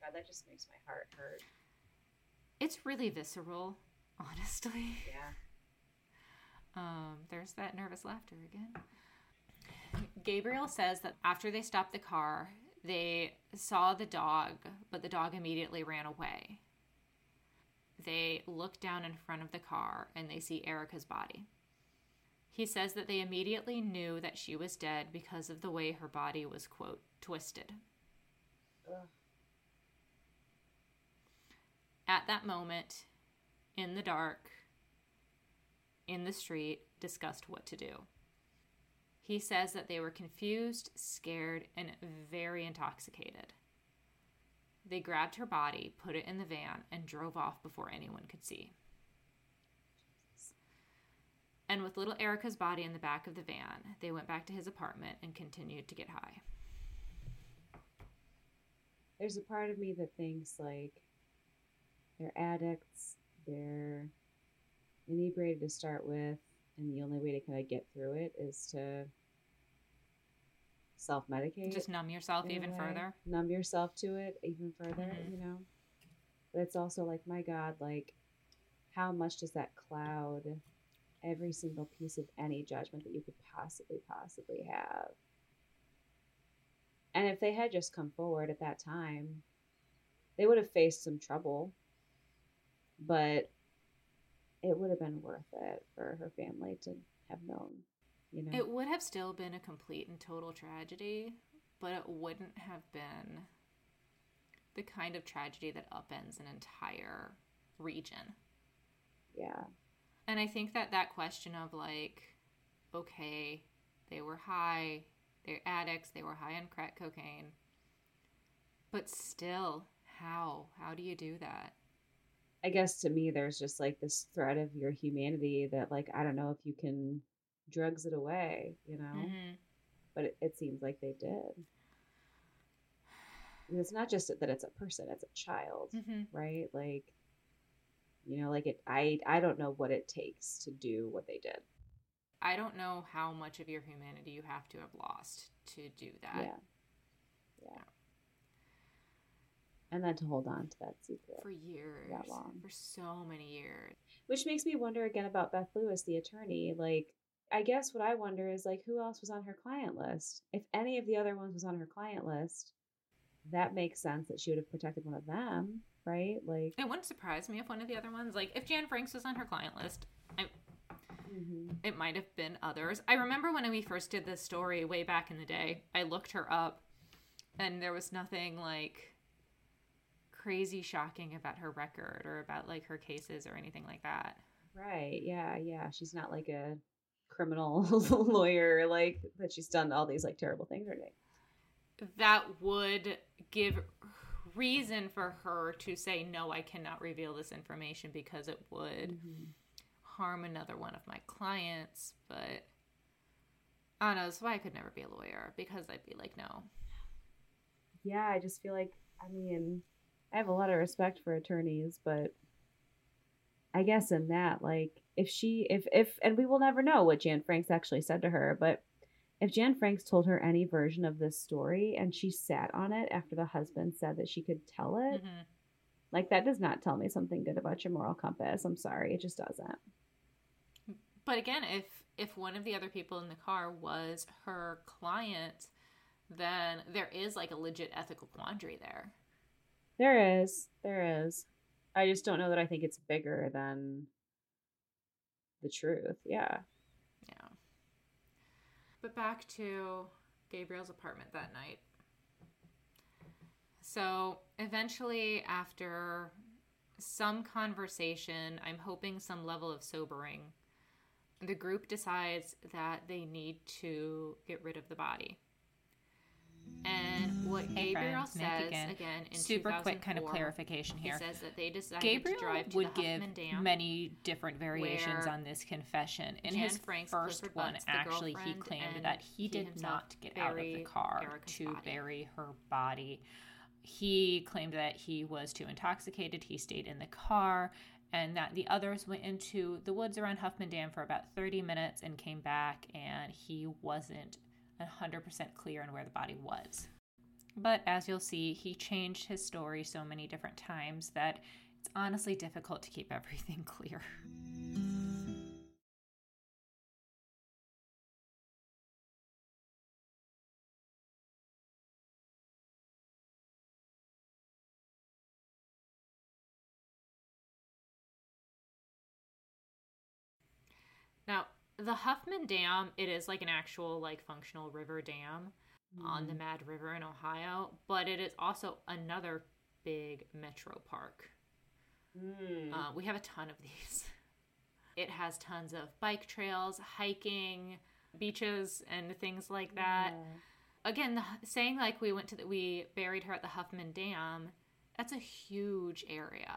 God, that just makes my heart hurt. It's really visceral, honestly. Yeah. Um, there's that nervous laughter again. Gabriel says that after they stopped the car, they saw the dog, but the dog immediately ran away. They look down in front of the car and they see Erica's body. He says that they immediately knew that she was dead because of the way her body was, quote, twisted. Ugh. At that moment, in the dark, in the street, discussed what to do. He says that they were confused, scared, and very intoxicated. They grabbed her body, put it in the van, and drove off before anyone could see. And with little Erica's body in the back of the van, they went back to his apartment and continued to get high. There's a part of me that thinks like they're addicts, they're inebriated to start with, and the only way to kind of get through it is to self medicate. Just numb yourself even further. Numb yourself to it even further, Mhm. you know? But it's also like, my God, like, how much does that cloud every single piece of any judgment that you could possibly, possibly have? And if they had just come forward at that time, they would have faced some trouble, but it would have been worth it for her family to have known, you know? It would have still been a complete and total tragedy, but it wouldn't have been the kind of tragedy that upends an entire region. yeah. And I think that that question of like, okay, they were high, they're addicts, they were high on crack cocaine, but still, how? How do you do that? I guess to me, there's just like this thread of your humanity that, like, I don't know if you can drugs it away, you know? Mhm. But it, it seems like they did. And it's not just that it's a person; it's a child, Mhm. right? Like, you know, like it. I I don't know what it takes to do what they did. I don't know how much of your humanity you have to have lost to do that. yeah, yeah. And then to hold on to that secret. For years. That long. For so many years. Which makes me wonder again about Beth Lewis, the attorney. Like, I guess what I wonder is like, who else was on her client list? If any of the other ones was on her client list, that makes sense that she would have protected one of them, right? Like, It wouldn't surprise me if one of the other ones, like if Jan Franks was on her client list, I, mhm. it might have been others. I remember when we first did this story way back in the day, I looked her up and there was nothing like crazy shocking about her record or about like her cases or anything like that. right? Yeah, yeah. She's not like a criminal lawyer, like that. She's done all these like terrible things anything. That would give reason for her to say, no, I cannot reveal this information because it would Mhm. harm another one of my clients. But I don't know. That's why I could never be a lawyer because I'd be like, no. Yeah, I just feel like, I mean, I have a lot of respect for attorneys, but I guess in that, like, if she, if, if, and we will never know what Jan Franks actually said to her, but if Jan Franks told her any version of this story and she sat on it after the husband said that she could tell it, Mhm. like, that does not tell me something good about your moral compass. I'm sorry. It just doesn't. But again, if if one of the other people in the car was her client, then there is like a legit ethical quandary there. There is. There is. I just don't know that I think it's bigger than the truth. Yeah. Yeah. But back to Gabriel's apartment that night. So eventually, after some conversation, I'm hoping some level of sobering, the group decides that they need to get rid of the body. And what Hey, Gabriel friends, says again. again in Super quick kind of 2004, clarification he here. says that they decided Gabriel to drive to Dam. would give many different variations on this confession. In Jan his Franks, first Clifford one, actually, he claimed that he he did not get out of the car Erica's to body. bury her body. He claimed that he was too intoxicated. He stayed in the car, and that the others went into the woods around Huffman Dam for about 30 minutes and came back, and he wasn't 100% clear on where the body was. But as you'll see, he changed his story so many different times that it's honestly difficult to keep everything clear. The Huffman Dam, it is like an actual like functional river dam, mm. on the mm. Mad River in Ohio, but it is also another big metro park. Mm. Uh, we have a ton of these. It has tons of bike trails, hiking, beaches, and things like that. Yeah. Again, the, saying like we went to the, we buried her at the Huffman Dam. That's a huge area.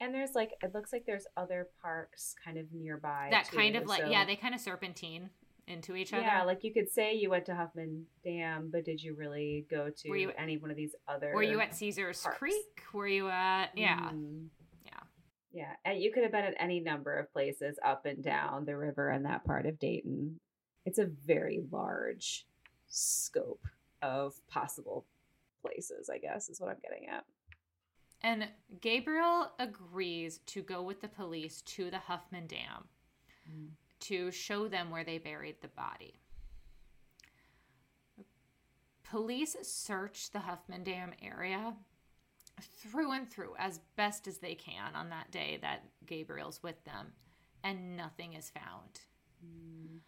And there's like it looks like there's other parks kind of nearby. That too, kind of like so. yeah, they kind of serpentine into each other. Yeah, like you could say you went to Huffman Dam, but did you really go to you, any one of these other? Were you at Caesar's parks? Creek? Were you at yeah, mm. yeah, yeah? And you could have been at any number of places up and down the river in that part of Dayton. It's a very large scope of possible places. I guess is what I'm getting at. And Gabriel agrees to go with the police to the Huffman Dam mm. to show them where they buried the body. Police search the Huffman Dam area through and through as best as they can on that day that Gabriel's with them, and nothing is found. Mm.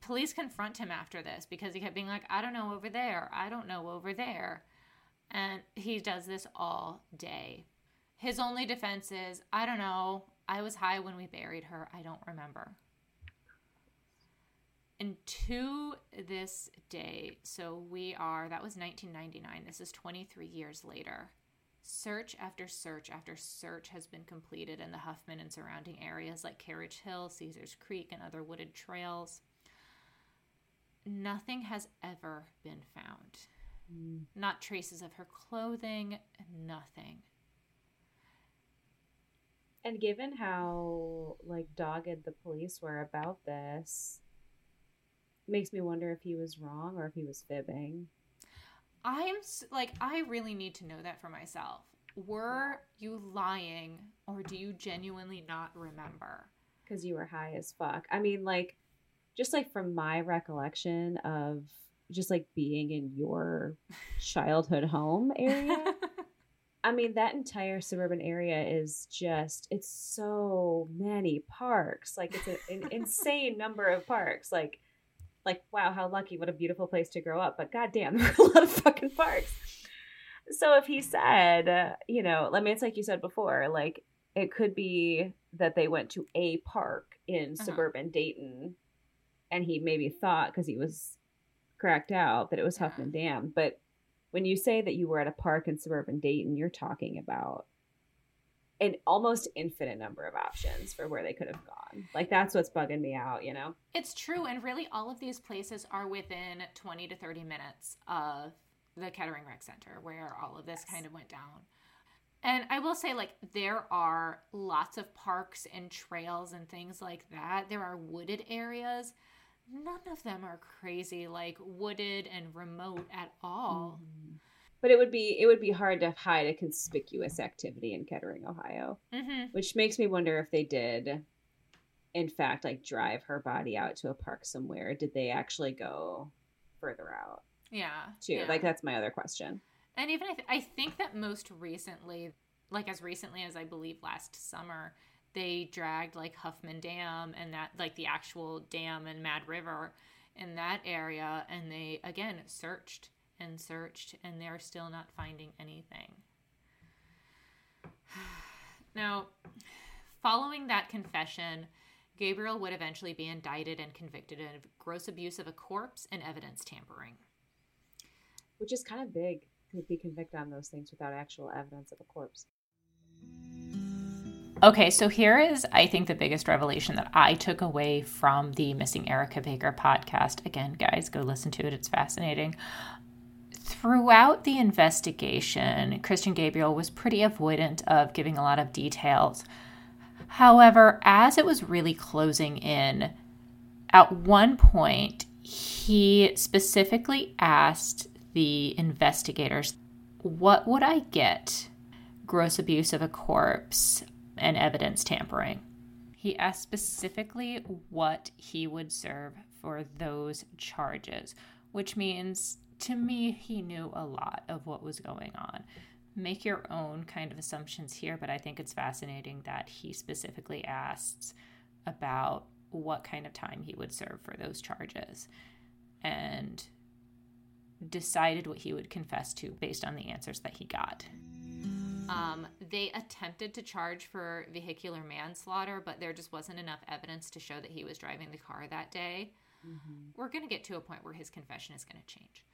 Police confront him after this because he kept being like, I don't know over there. I don't know over there. And he does this all day. His only defense is, I don't know. I was high when we buried her. I don't remember. And to this day, so we are, that was 1999. This is 23 years later. Search after search after search has been completed in the Huffman and surrounding areas like Carriage Hill, Caesars Creek, and other wooded trails. Nothing has ever been found. Mm. Not traces of her clothing, nothing. And given how like dogged the police were about this, makes me wonder if he was wrong or if he was fibbing. I'm like I really need to know that for myself. Were yeah. you lying or do you genuinely not remember? Cuz you were high as fuck. I mean like just like from my recollection of just like being in your childhood home area. I mean, that entire suburban area is just, it's so many parks. Like, it's a, an insane number of parks. Like, like, wow, how lucky. What a beautiful place to grow up. But goddamn, there are a lot of fucking parks. So if he said, uh, you know, I mean, it's like you said before, like, it could be that they went to a park in uh-huh. suburban Dayton and he maybe thought because he was cracked out that it was Huffman Dam. But when you say that you were at a park in suburban Dayton, you're talking about an almost infinite number of options for where they could have gone. Like that's what's bugging me out, you know? It's true. And really, all of these places are within 20 to 30 minutes of the Kettering Rec Center where all of this yes. kind of went down. And I will say, like, there are lots of parks and trails and things like that. There are wooded areas none of them are crazy like wooded and remote at all. Mm-hmm. But it would be it would be hard to hide a conspicuous activity in Kettering, Ohio, mm-hmm. which makes me wonder if they did, in fact, like drive her body out to a park somewhere. Did they actually go further out? Yeah, too. Yeah. Like that's my other question. And even I, th- I think that most recently, like as recently as I believe last summer, they dragged like Huffman Dam and that like the actual dam and Mad River in that area and they again searched and searched and they're still not finding anything. now, following that confession, Gabriel would eventually be indicted and convicted of gross abuse of a corpse and evidence tampering. Which is kind of big to be convicted on those things without actual evidence of a corpse. Okay, so here is, I think, the biggest revelation that I took away from the Missing Erica Baker podcast. Again, guys, go listen to it, it's fascinating. Throughout the investigation, Christian Gabriel was pretty avoidant of giving a lot of details. However, as it was really closing in, at one point, he specifically asked the investigators, What would I get? Gross abuse of a corpse, and evidence tampering. He asked specifically what he would serve for those charges, which means to me, he knew a lot of what was going on. Make your own kind of assumptions here, but I think it's fascinating that he specifically asks about what kind of time he would serve for those charges. and decided what he would confess to based on the answers that he got. Um, they attempted to charge for vehicular manslaughter, but there just wasn't enough evidence to show that he was driving the car that day. Mm-hmm. We're going to get to a point where his confession is going to change.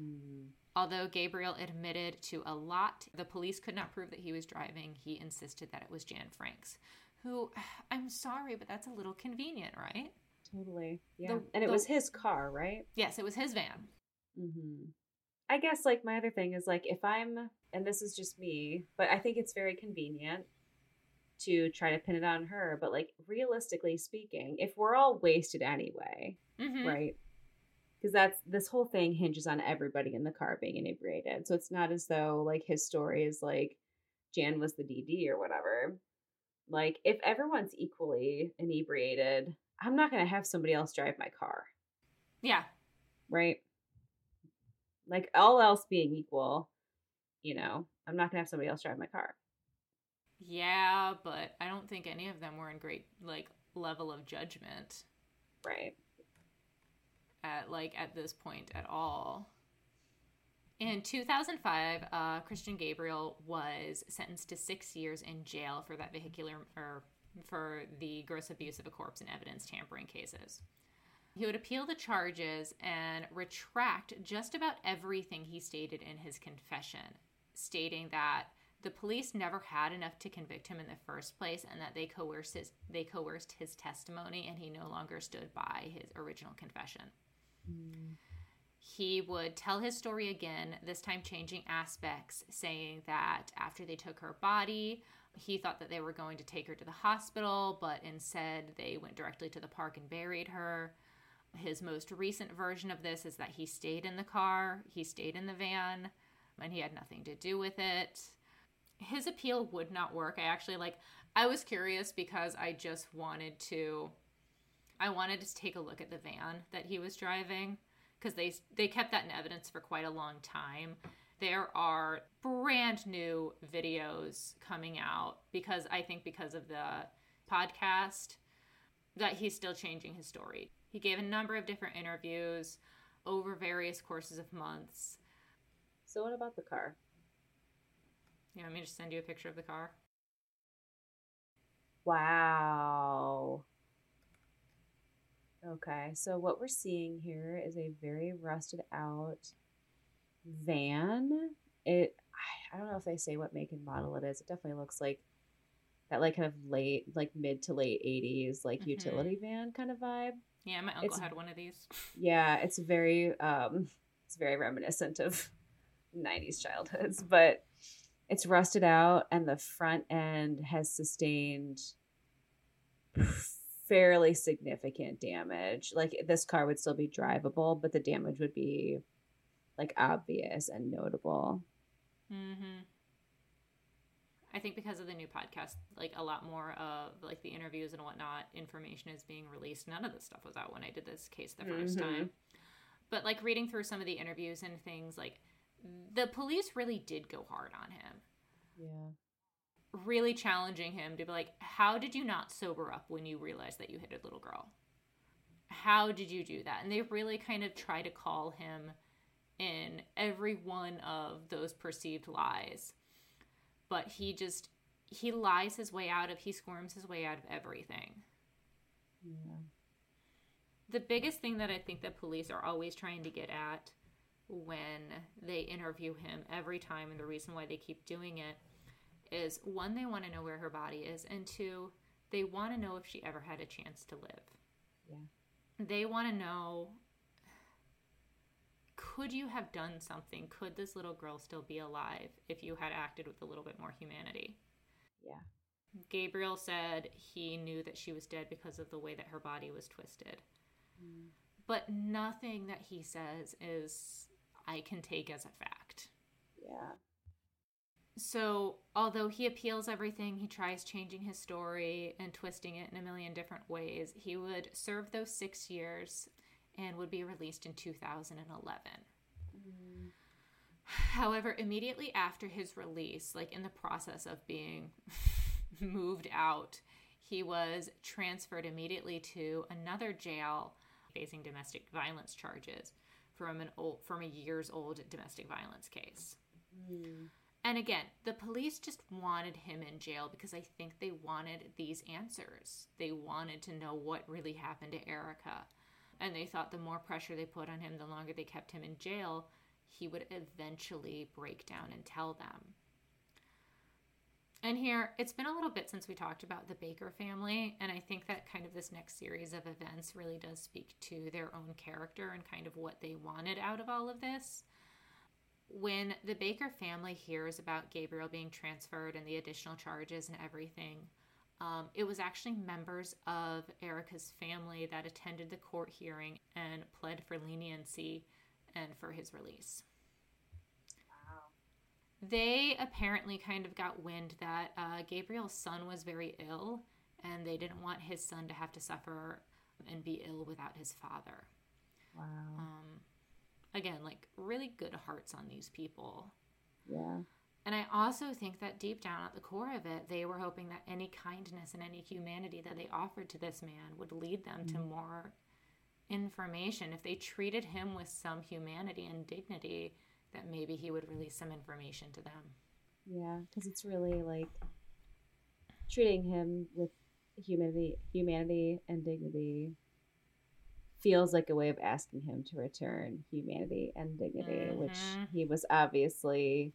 Mm. Although Gabriel admitted to a lot, the police could not prove that he was driving. He insisted that it was Jan Franks, who, I'm sorry, but that's a little convenient, right? Totally. Yeah. The, and it the, was his car, right? Yes, it was his van. Mm-hmm. I guess, like, my other thing is, like, if I'm, and this is just me, but I think it's very convenient to try to pin it on her. But, like, realistically speaking, if we're all wasted anyway, mm-hmm. right? because that's this whole thing hinges on everybody in the car being inebriated. So it's not as though like his story is like Jan was the DD or whatever. Like if everyone's equally inebriated, I'm not going to have somebody else drive my car. Yeah. Right? Like all else being equal, you know, I'm not going to have somebody else drive my car. Yeah, but I don't think any of them were in great like level of judgment. Right at like at this point at all. In 2005, uh, Christian Gabriel was sentenced to six years in jail for that vehicular or for the gross abuse of a corpse and evidence tampering cases. He would appeal the charges and retract just about everything he stated in his confession, stating that the police never had enough to convict him in the first place and that they coerced his, they coerced his testimony and he no longer stood by his original confession. He would tell his story again, this time changing aspects, saying that after they took her body, he thought that they were going to take her to the hospital, but instead they went directly to the park and buried her. His most recent version of this is that he stayed in the car, he stayed in the van, and he had nothing to do with it. His appeal would not work. I actually like I was curious because I just wanted to I wanted to take a look at the van that he was driving because they they kept that in evidence for quite a long time. There are brand new videos coming out because I think because of the podcast that he's still changing his story. He gave a number of different interviews over various courses of months. So what about the car? You want me to send you a picture of the car? Wow. Okay, so what we're seeing here is a very rusted out van. It, I don't know if they say what make and model it is. It definitely looks like that, like kind of late, like mid to late '80s, like mm-hmm. utility van kind of vibe. Yeah, my uncle it's, had one of these. Yeah, it's very, um, it's very reminiscent of '90s childhoods, but it's rusted out, and the front end has sustained fairly significant damage. Like this car would still be drivable, but the damage would be like obvious and notable. Mm-hmm. I think because of the new podcast, like a lot more of like the interviews and whatnot, information is being released. None of this stuff was out when I did this case the 1st mm-hmm. time. But like reading through some of the interviews and things, like Mm. the police really did go hard on him. Yeah really challenging him to be like, how did you not sober up when you realized that you hit a little girl? How did you do that? And they really kind of try to call him in every one of those perceived lies. But he just, he lies his way out of, he squirms his way out of everything. Yeah. The biggest thing that I think that police are always trying to get at when they interview him every time, and the reason why they keep doing it is one, they want to know where her body is, and two, they want to know if she ever had a chance to live. Yeah. They want to know could you have done something? Could this little girl still be alive if you had acted with a little bit more humanity? Yeah. Gabriel said he knew that she was dead because of the way that her body was twisted. Mm. But nothing that he says is I can take as a fact. Yeah. So, although he appeals everything, he tries changing his story and twisting it in a million different ways. He would serve those six years and would be released in 2011. Mm. However, immediately after his release, like in the process of being moved out, he was transferred immediately to another jail facing domestic violence charges from an old from a years old domestic violence case. Mm. And again, the police just wanted him in jail because I think they wanted these answers. They wanted to know what really happened to Erica. And they thought the more pressure they put on him, the longer they kept him in jail, he would eventually break down and tell them. And here, it's been a little bit since we talked about the Baker family, and I think that kind of this next series of events really does speak to their own character and kind of what they wanted out of all of this. When the Baker family hears about Gabriel being transferred and the additional charges and everything, um, it was actually members of Erica's family that attended the court hearing and pled for leniency and for his release they apparently kind of got wind that uh, Gabriel's son was very ill, and they didn't want his son to have to suffer and be ill without his father. Wow. Um, again, like really good hearts on these people. Yeah. And I also think that deep down at the core of it, they were hoping that any kindness and any humanity that they offered to this man would lead them mm-hmm. to more information. If they treated him with some humanity and dignity, that maybe he would release some information to them. Yeah, because it's really like treating him with humanity, humanity and dignity feels like a way of asking him to return humanity and dignity, mm-hmm. which he was obviously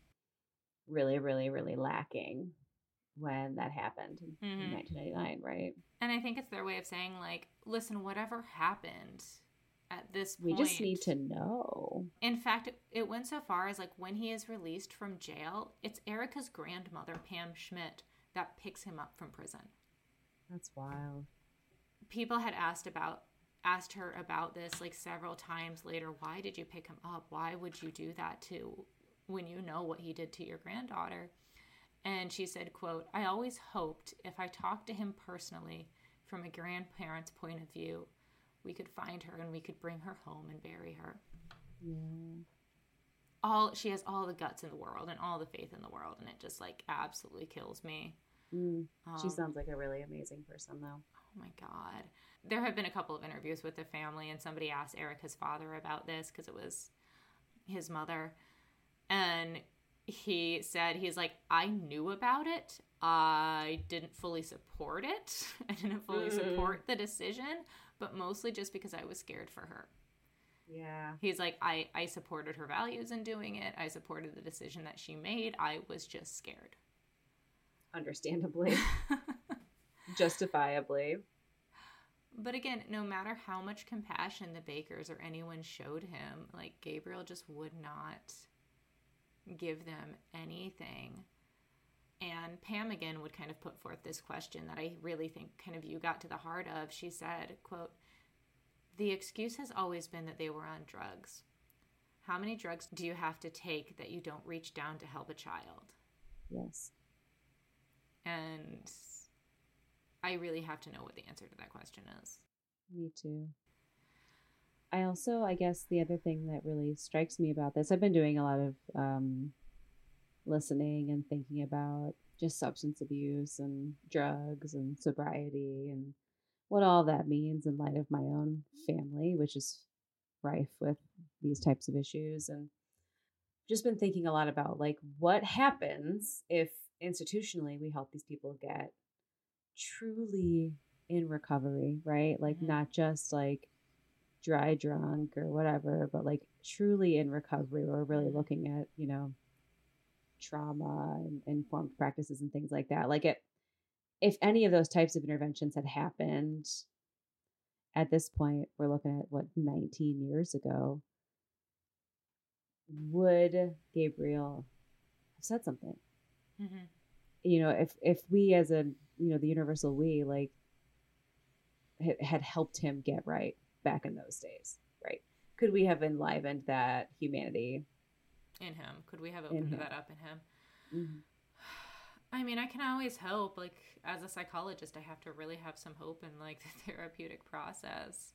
really, really, really lacking when that happened in, mm-hmm. in 1999, right? And I think it's their way of saying, like, listen, whatever happened, at this point. We just need to know. In fact, it, it went so far as like when he is released from jail, it's Erica's grandmother, Pam Schmidt, that picks him up from prison. That's wild. People had asked about asked her about this like several times later. Why did you pick him up? Why would you do that to when you know what he did to your granddaughter? And she said, quote, I always hoped if I talked to him personally from a grandparent's point of view, we could find her and we could bring her home and bury her. Yeah. All she has all the guts in the world and all the faith in the world, and it just like absolutely kills me. Mm. Um, she sounds like a really amazing person, though. Oh my god! There have been a couple of interviews with the family, and somebody asked Erica's father about this because it was his mother, and he said he's like I knew about it. I didn't fully support it. I didn't fully mm. support the decision, but mostly just because I was scared for her. Yeah. He's like, I, I supported her values in doing it. I supported the decision that she made. I was just scared. Understandably. Justifiably. But again, no matter how much compassion the Bakers or anyone showed him, like Gabriel just would not give them anything. And Pam again would kind of put forth this question that I really think kind of you got to the heart of. She said, quote, the excuse has always been that they were on drugs. How many drugs do you have to take that you don't reach down to help a child? Yes. And I really have to know what the answer to that question is. Me too. I also, I guess, the other thing that really strikes me about this, I've been doing a lot of um, listening and thinking about just substance abuse and drugs and sobriety and what all that means in light of my own family, which is rife with these types of issues. And just been thinking a lot about like what happens if institutionally we help these people get truly in recovery, right? Like mm-hmm. not just like dry drunk or whatever, but like truly in recovery. We're really looking at, you know, trauma and informed practices and things like that. Like it, if any of those types of interventions had happened at this point, we're looking at what 19 years ago. Would Gabriel have said something? Mm-hmm. You know, if if we as a you know the universal we like had helped him get right back in those days, right? Could we have enlivened that humanity in him. Could we have opened that up in him? Mm-hmm. I mean, I can always hope. Like as a psychologist, I have to really have some hope in like the therapeutic process.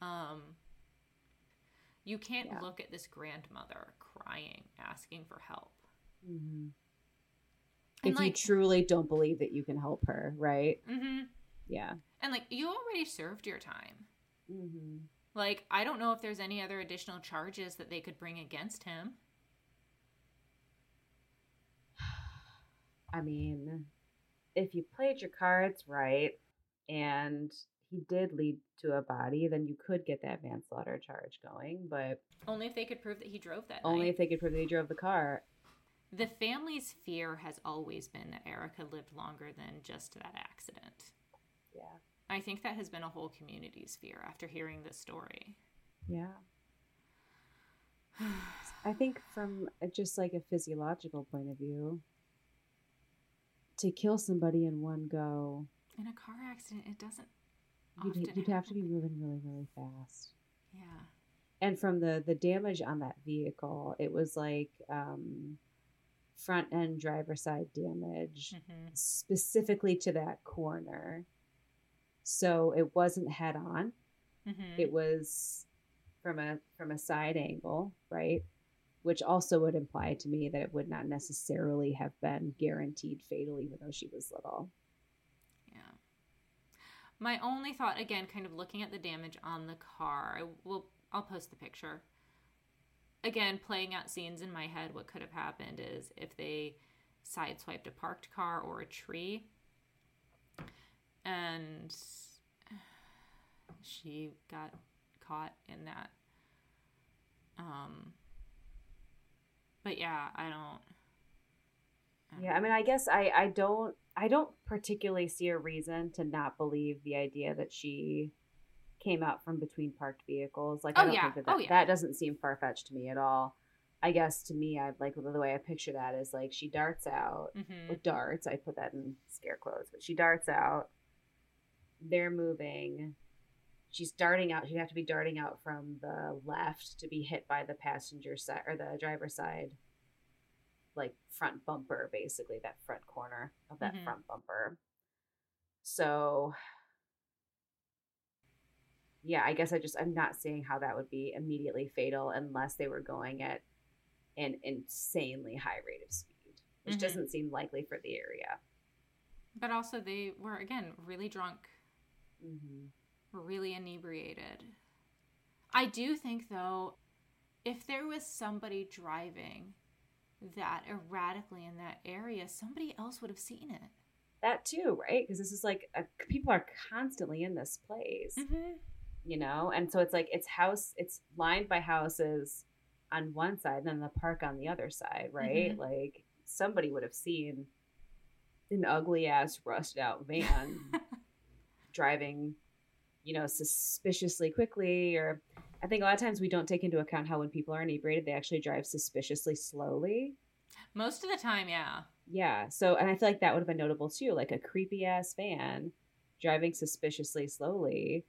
Um, you can't yeah. look at this grandmother crying, asking for help. Mm-hmm. If like, you truly don't believe that you can help her, right? Mm-hmm. Yeah. And like you already served your time. Mm-hmm. Like, I don't know if there's any other additional charges that they could bring against him. I mean, if you played your cards right and he did lead to a body, then you could get that manslaughter charge going, but only if they could prove that he drove that. Only night. if they could prove that he drove the car. The family's fear has always been that Erica lived longer than just that accident. Yeah. I think that has been a whole community's fear after hearing this story. Yeah. I think from just like a physiological point of view, to kill somebody in one go. In a car accident, it doesn't. You'd, you'd have to be moving really, really fast. Yeah. And from the the damage on that vehicle, it was like um, front end driver side damage, mm-hmm. specifically to that corner. So it wasn't head on. Mm-hmm. It was from a from a side angle, right? Which also would imply to me that it would not necessarily have been guaranteed fatal, even though she was little. Yeah. My only thought, again, kind of looking at the damage on the car, I will I'll post the picture. Again, playing out scenes in my head, what could have happened is if they sideswiped a parked car or a tree, and she got caught in that. Um, but yeah, I don't. I don't yeah, I mean, I guess I I don't I don't particularly see a reason to not believe the idea that she came out from between parked vehicles. Like, oh, I don't yeah. think that that, oh, yeah. that doesn't seem far fetched to me at all. I guess to me, I like the way I picture that is like she darts out mm-hmm. with darts. I put that in scare quotes, but she darts out. They're moving she's darting out. She'd have to be darting out from the left to be hit by the passenger side or the driver side, like front bumper, basically that front corner of that mm-hmm. front bumper. So, yeah, I guess I just I'm not seeing how that would be immediately fatal unless they were going at an insanely high rate of speed, which mm-hmm. doesn't seem likely for the area. But also, they were again really drunk. Mm-hmm really inebriated. I do think, though, if there was somebody driving that erratically in that area, somebody else would have seen it. That too, right? Because this is like a, people are constantly in this place, mm-hmm. you know, and so it's like it's house, it's lined by houses on one side, and then the park on the other side, right? Mm-hmm. Like somebody would have seen an ugly ass rusted out van driving you know, suspiciously quickly or I think a lot of times we don't take into account how when people are inebriated, they actually drive suspiciously slowly. Most of the time, yeah. Yeah. So, and I feel like that would have been notable too. Like a creepy ass van driving suspiciously slowly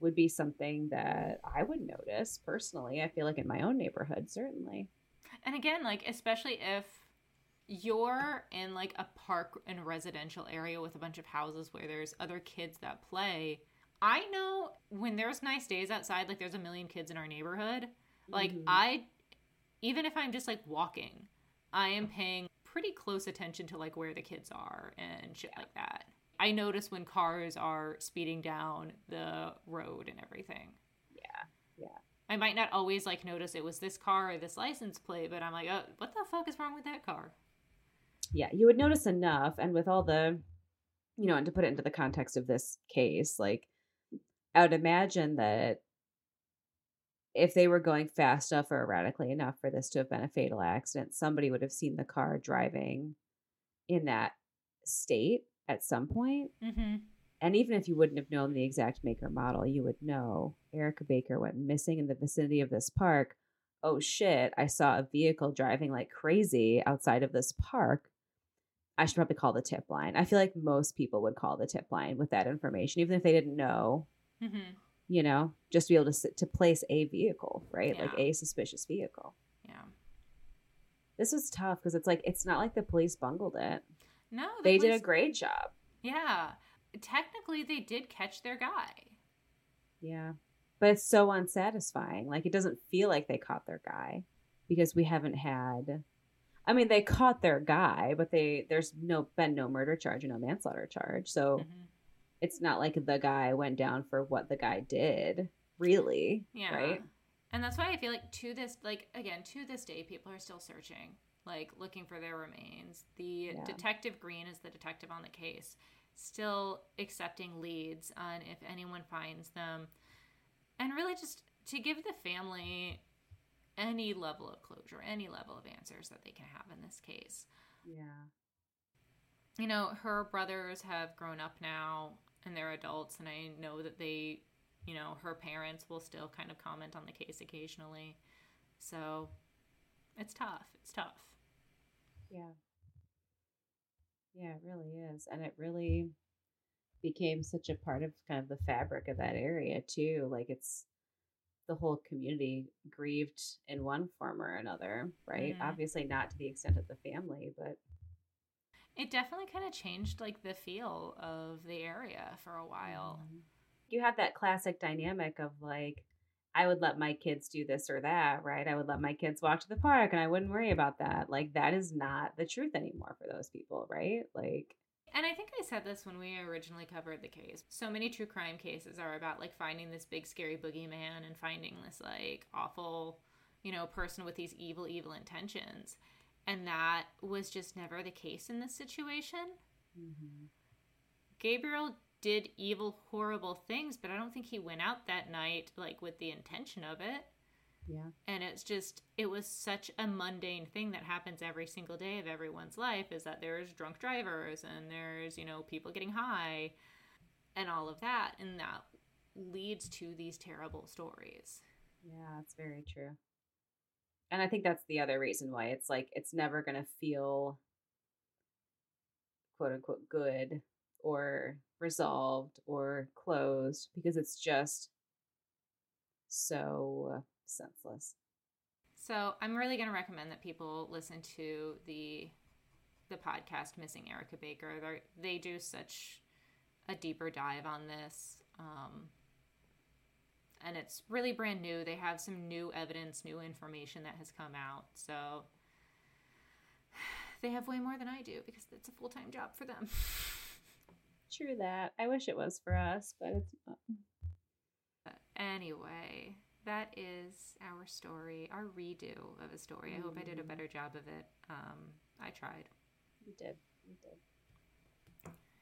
would be something that I would notice personally. I feel like in my own neighborhood, certainly. And again, like, especially if you're in like a park and residential area with a bunch of houses where there's other kids that play I know when there's nice days outside, like there's a million kids in our neighborhood, like mm-hmm. I, even if I'm just like walking, I am paying pretty close attention to like where the kids are and shit like that. I notice when cars are speeding down the road and everything. Yeah. Yeah. I might not always like notice it was this car or this license plate, but I'm like, oh, what the fuck is wrong with that car? Yeah, you would notice enough. And with all the, you know, and to put it into the context of this case, like I would imagine that if they were going fast enough or erratically enough for this to have been a fatal accident, somebody would have seen the car driving in that state at some point. Mm-hmm. And even if you wouldn't have known the exact maker model, you would know Erica Baker went missing in the vicinity of this park. Oh shit, I saw a vehicle driving like crazy outside of this park. I should probably call the tip line. I feel like most people would call the tip line with that information, even if they didn't know Mm-hmm. You know, just to be able to sit, to place a vehicle, right? Yeah. Like a suspicious vehicle. Yeah. This was tough because it's like it's not like the police bungled it. No, the they police... did a great job. Yeah, technically they did catch their guy. Yeah, but it's so unsatisfying. Like it doesn't feel like they caught their guy because we haven't had. I mean, they caught their guy, but they there's no been no murder charge and no manslaughter charge. So mm-hmm it's not like the guy went down for what the guy did. really. Yeah. Right. And that's why I feel like to this, like, again, to this day, people are still searching, like, looking for their remains. The yeah. Detective Green is the detective on the case, still accepting leads on if anyone finds them. And really just to give the family any level of closure, any level of answers that they can have in this case. Yeah. You know, her brothers have grown up now and they're adults, and I know that they, you know, her parents will still kind of comment on the case occasionally. So it's tough. It's tough. Yeah. Yeah, it really is. And it really became such a part of kind of the fabric of that area, too. Like it's, the whole community grieved in one form or another, right? Mm-hmm. Obviously, not to the extent of the family, but it definitely kind of changed like the feel of the area for a while. Mm-hmm. You have that classic dynamic of like, I would let my kids do this or that, right? I would let my kids walk to the park and I wouldn't worry about that. Like, that is not the truth anymore for those people, right? Like, and I think I said this when we originally covered the case. So many true crime cases are about like finding this big scary boogeyman and finding this like awful, you know, person with these evil, evil intentions. And that was just never the case in this situation. Mm-hmm. Gabriel did evil, horrible things, but I don't think he went out that night like with the intention of it. Yeah. And it's just, it was such a mundane thing that happens every single day of everyone's life is that there's drunk drivers and there's, you know, people getting high and all of that. And that leads to these terrible stories. Yeah, that's very true. And I think that's the other reason why it's like, it's never going to feel quote unquote good or resolved or closed because it's just so senseless. So I'm really going to recommend that people listen to the the podcast Missing Erica Baker. They're, they do such a deeper dive on this. Um, and it's really brand new. They have some new evidence, new information that has come out. So they have way more than I do because it's a full time job for them. True that. I wish it was for us, but it's not. Anyway, that is our story, our redo of a story. Mm-hmm. I hope I did a mm. better job of it. Um, I tried. You did. You did.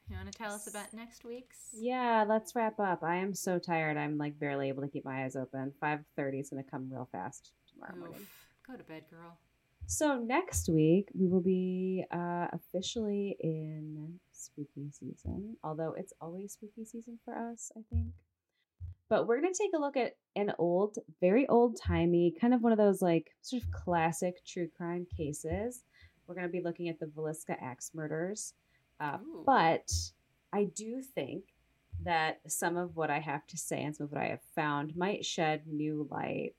You want to tell us about next week's? Yeah, let's wrap up. I am so tired. I'm like barely able to keep my eyes open. Five thirty is going to come real fast tomorrow Oof. morning. Go to bed, girl. So next week we will be uh, officially in spooky season. Although it's always spooky season for us, I think. But we're going to take a look at an old, very old timey, kind of one of those like sort of classic true crime cases. We're going to be looking at the Villisca axe murders. Uh, but I do think that some of what I have to say and some of what I have found might shed new light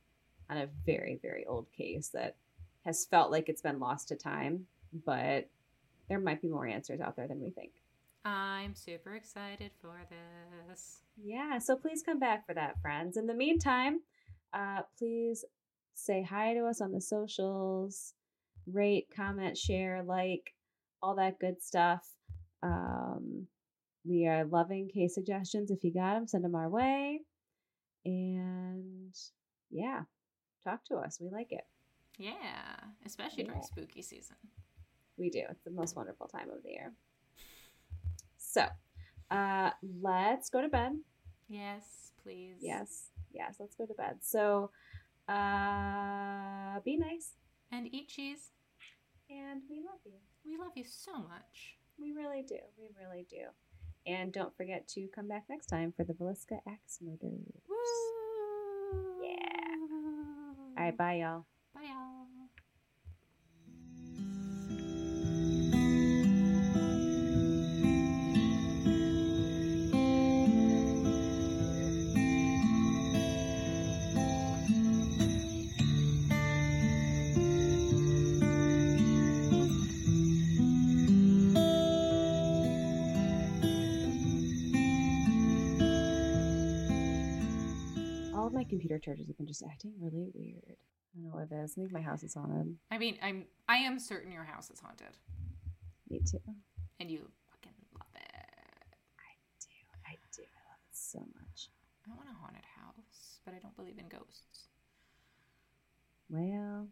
on a very, very old case that has felt like it's been lost to time, but there might be more answers out there than we think. I'm super excited for this. Yeah, so please come back for that, friends. In the meantime, uh, please say hi to us on the socials, rate, comment, share, like, all that good stuff. Um, we are loving case suggestions. If you got them, send them our way. And yeah, talk to us. We like it. Yeah, especially yeah. during spooky season. We do. It's the most wonderful time of the year. So, uh, let's go to bed. Yes, please. Yes, yes, let's go to bed. So, uh, be nice. And eat cheese. And we love you. We love you so much. We really do. We really do. And don't forget to come back next time for the Villisca Axe Murders. Woo! Yeah. All right, bye, y'all. Bye, y'all. Computer charges have been just acting really weird. I don't know what it is. I think my house is haunted. I mean, I'm I am certain your house is haunted. Me too. And you fucking love it. I do. I do. I love it so much. I want a haunted house, but I don't believe in ghosts. Well,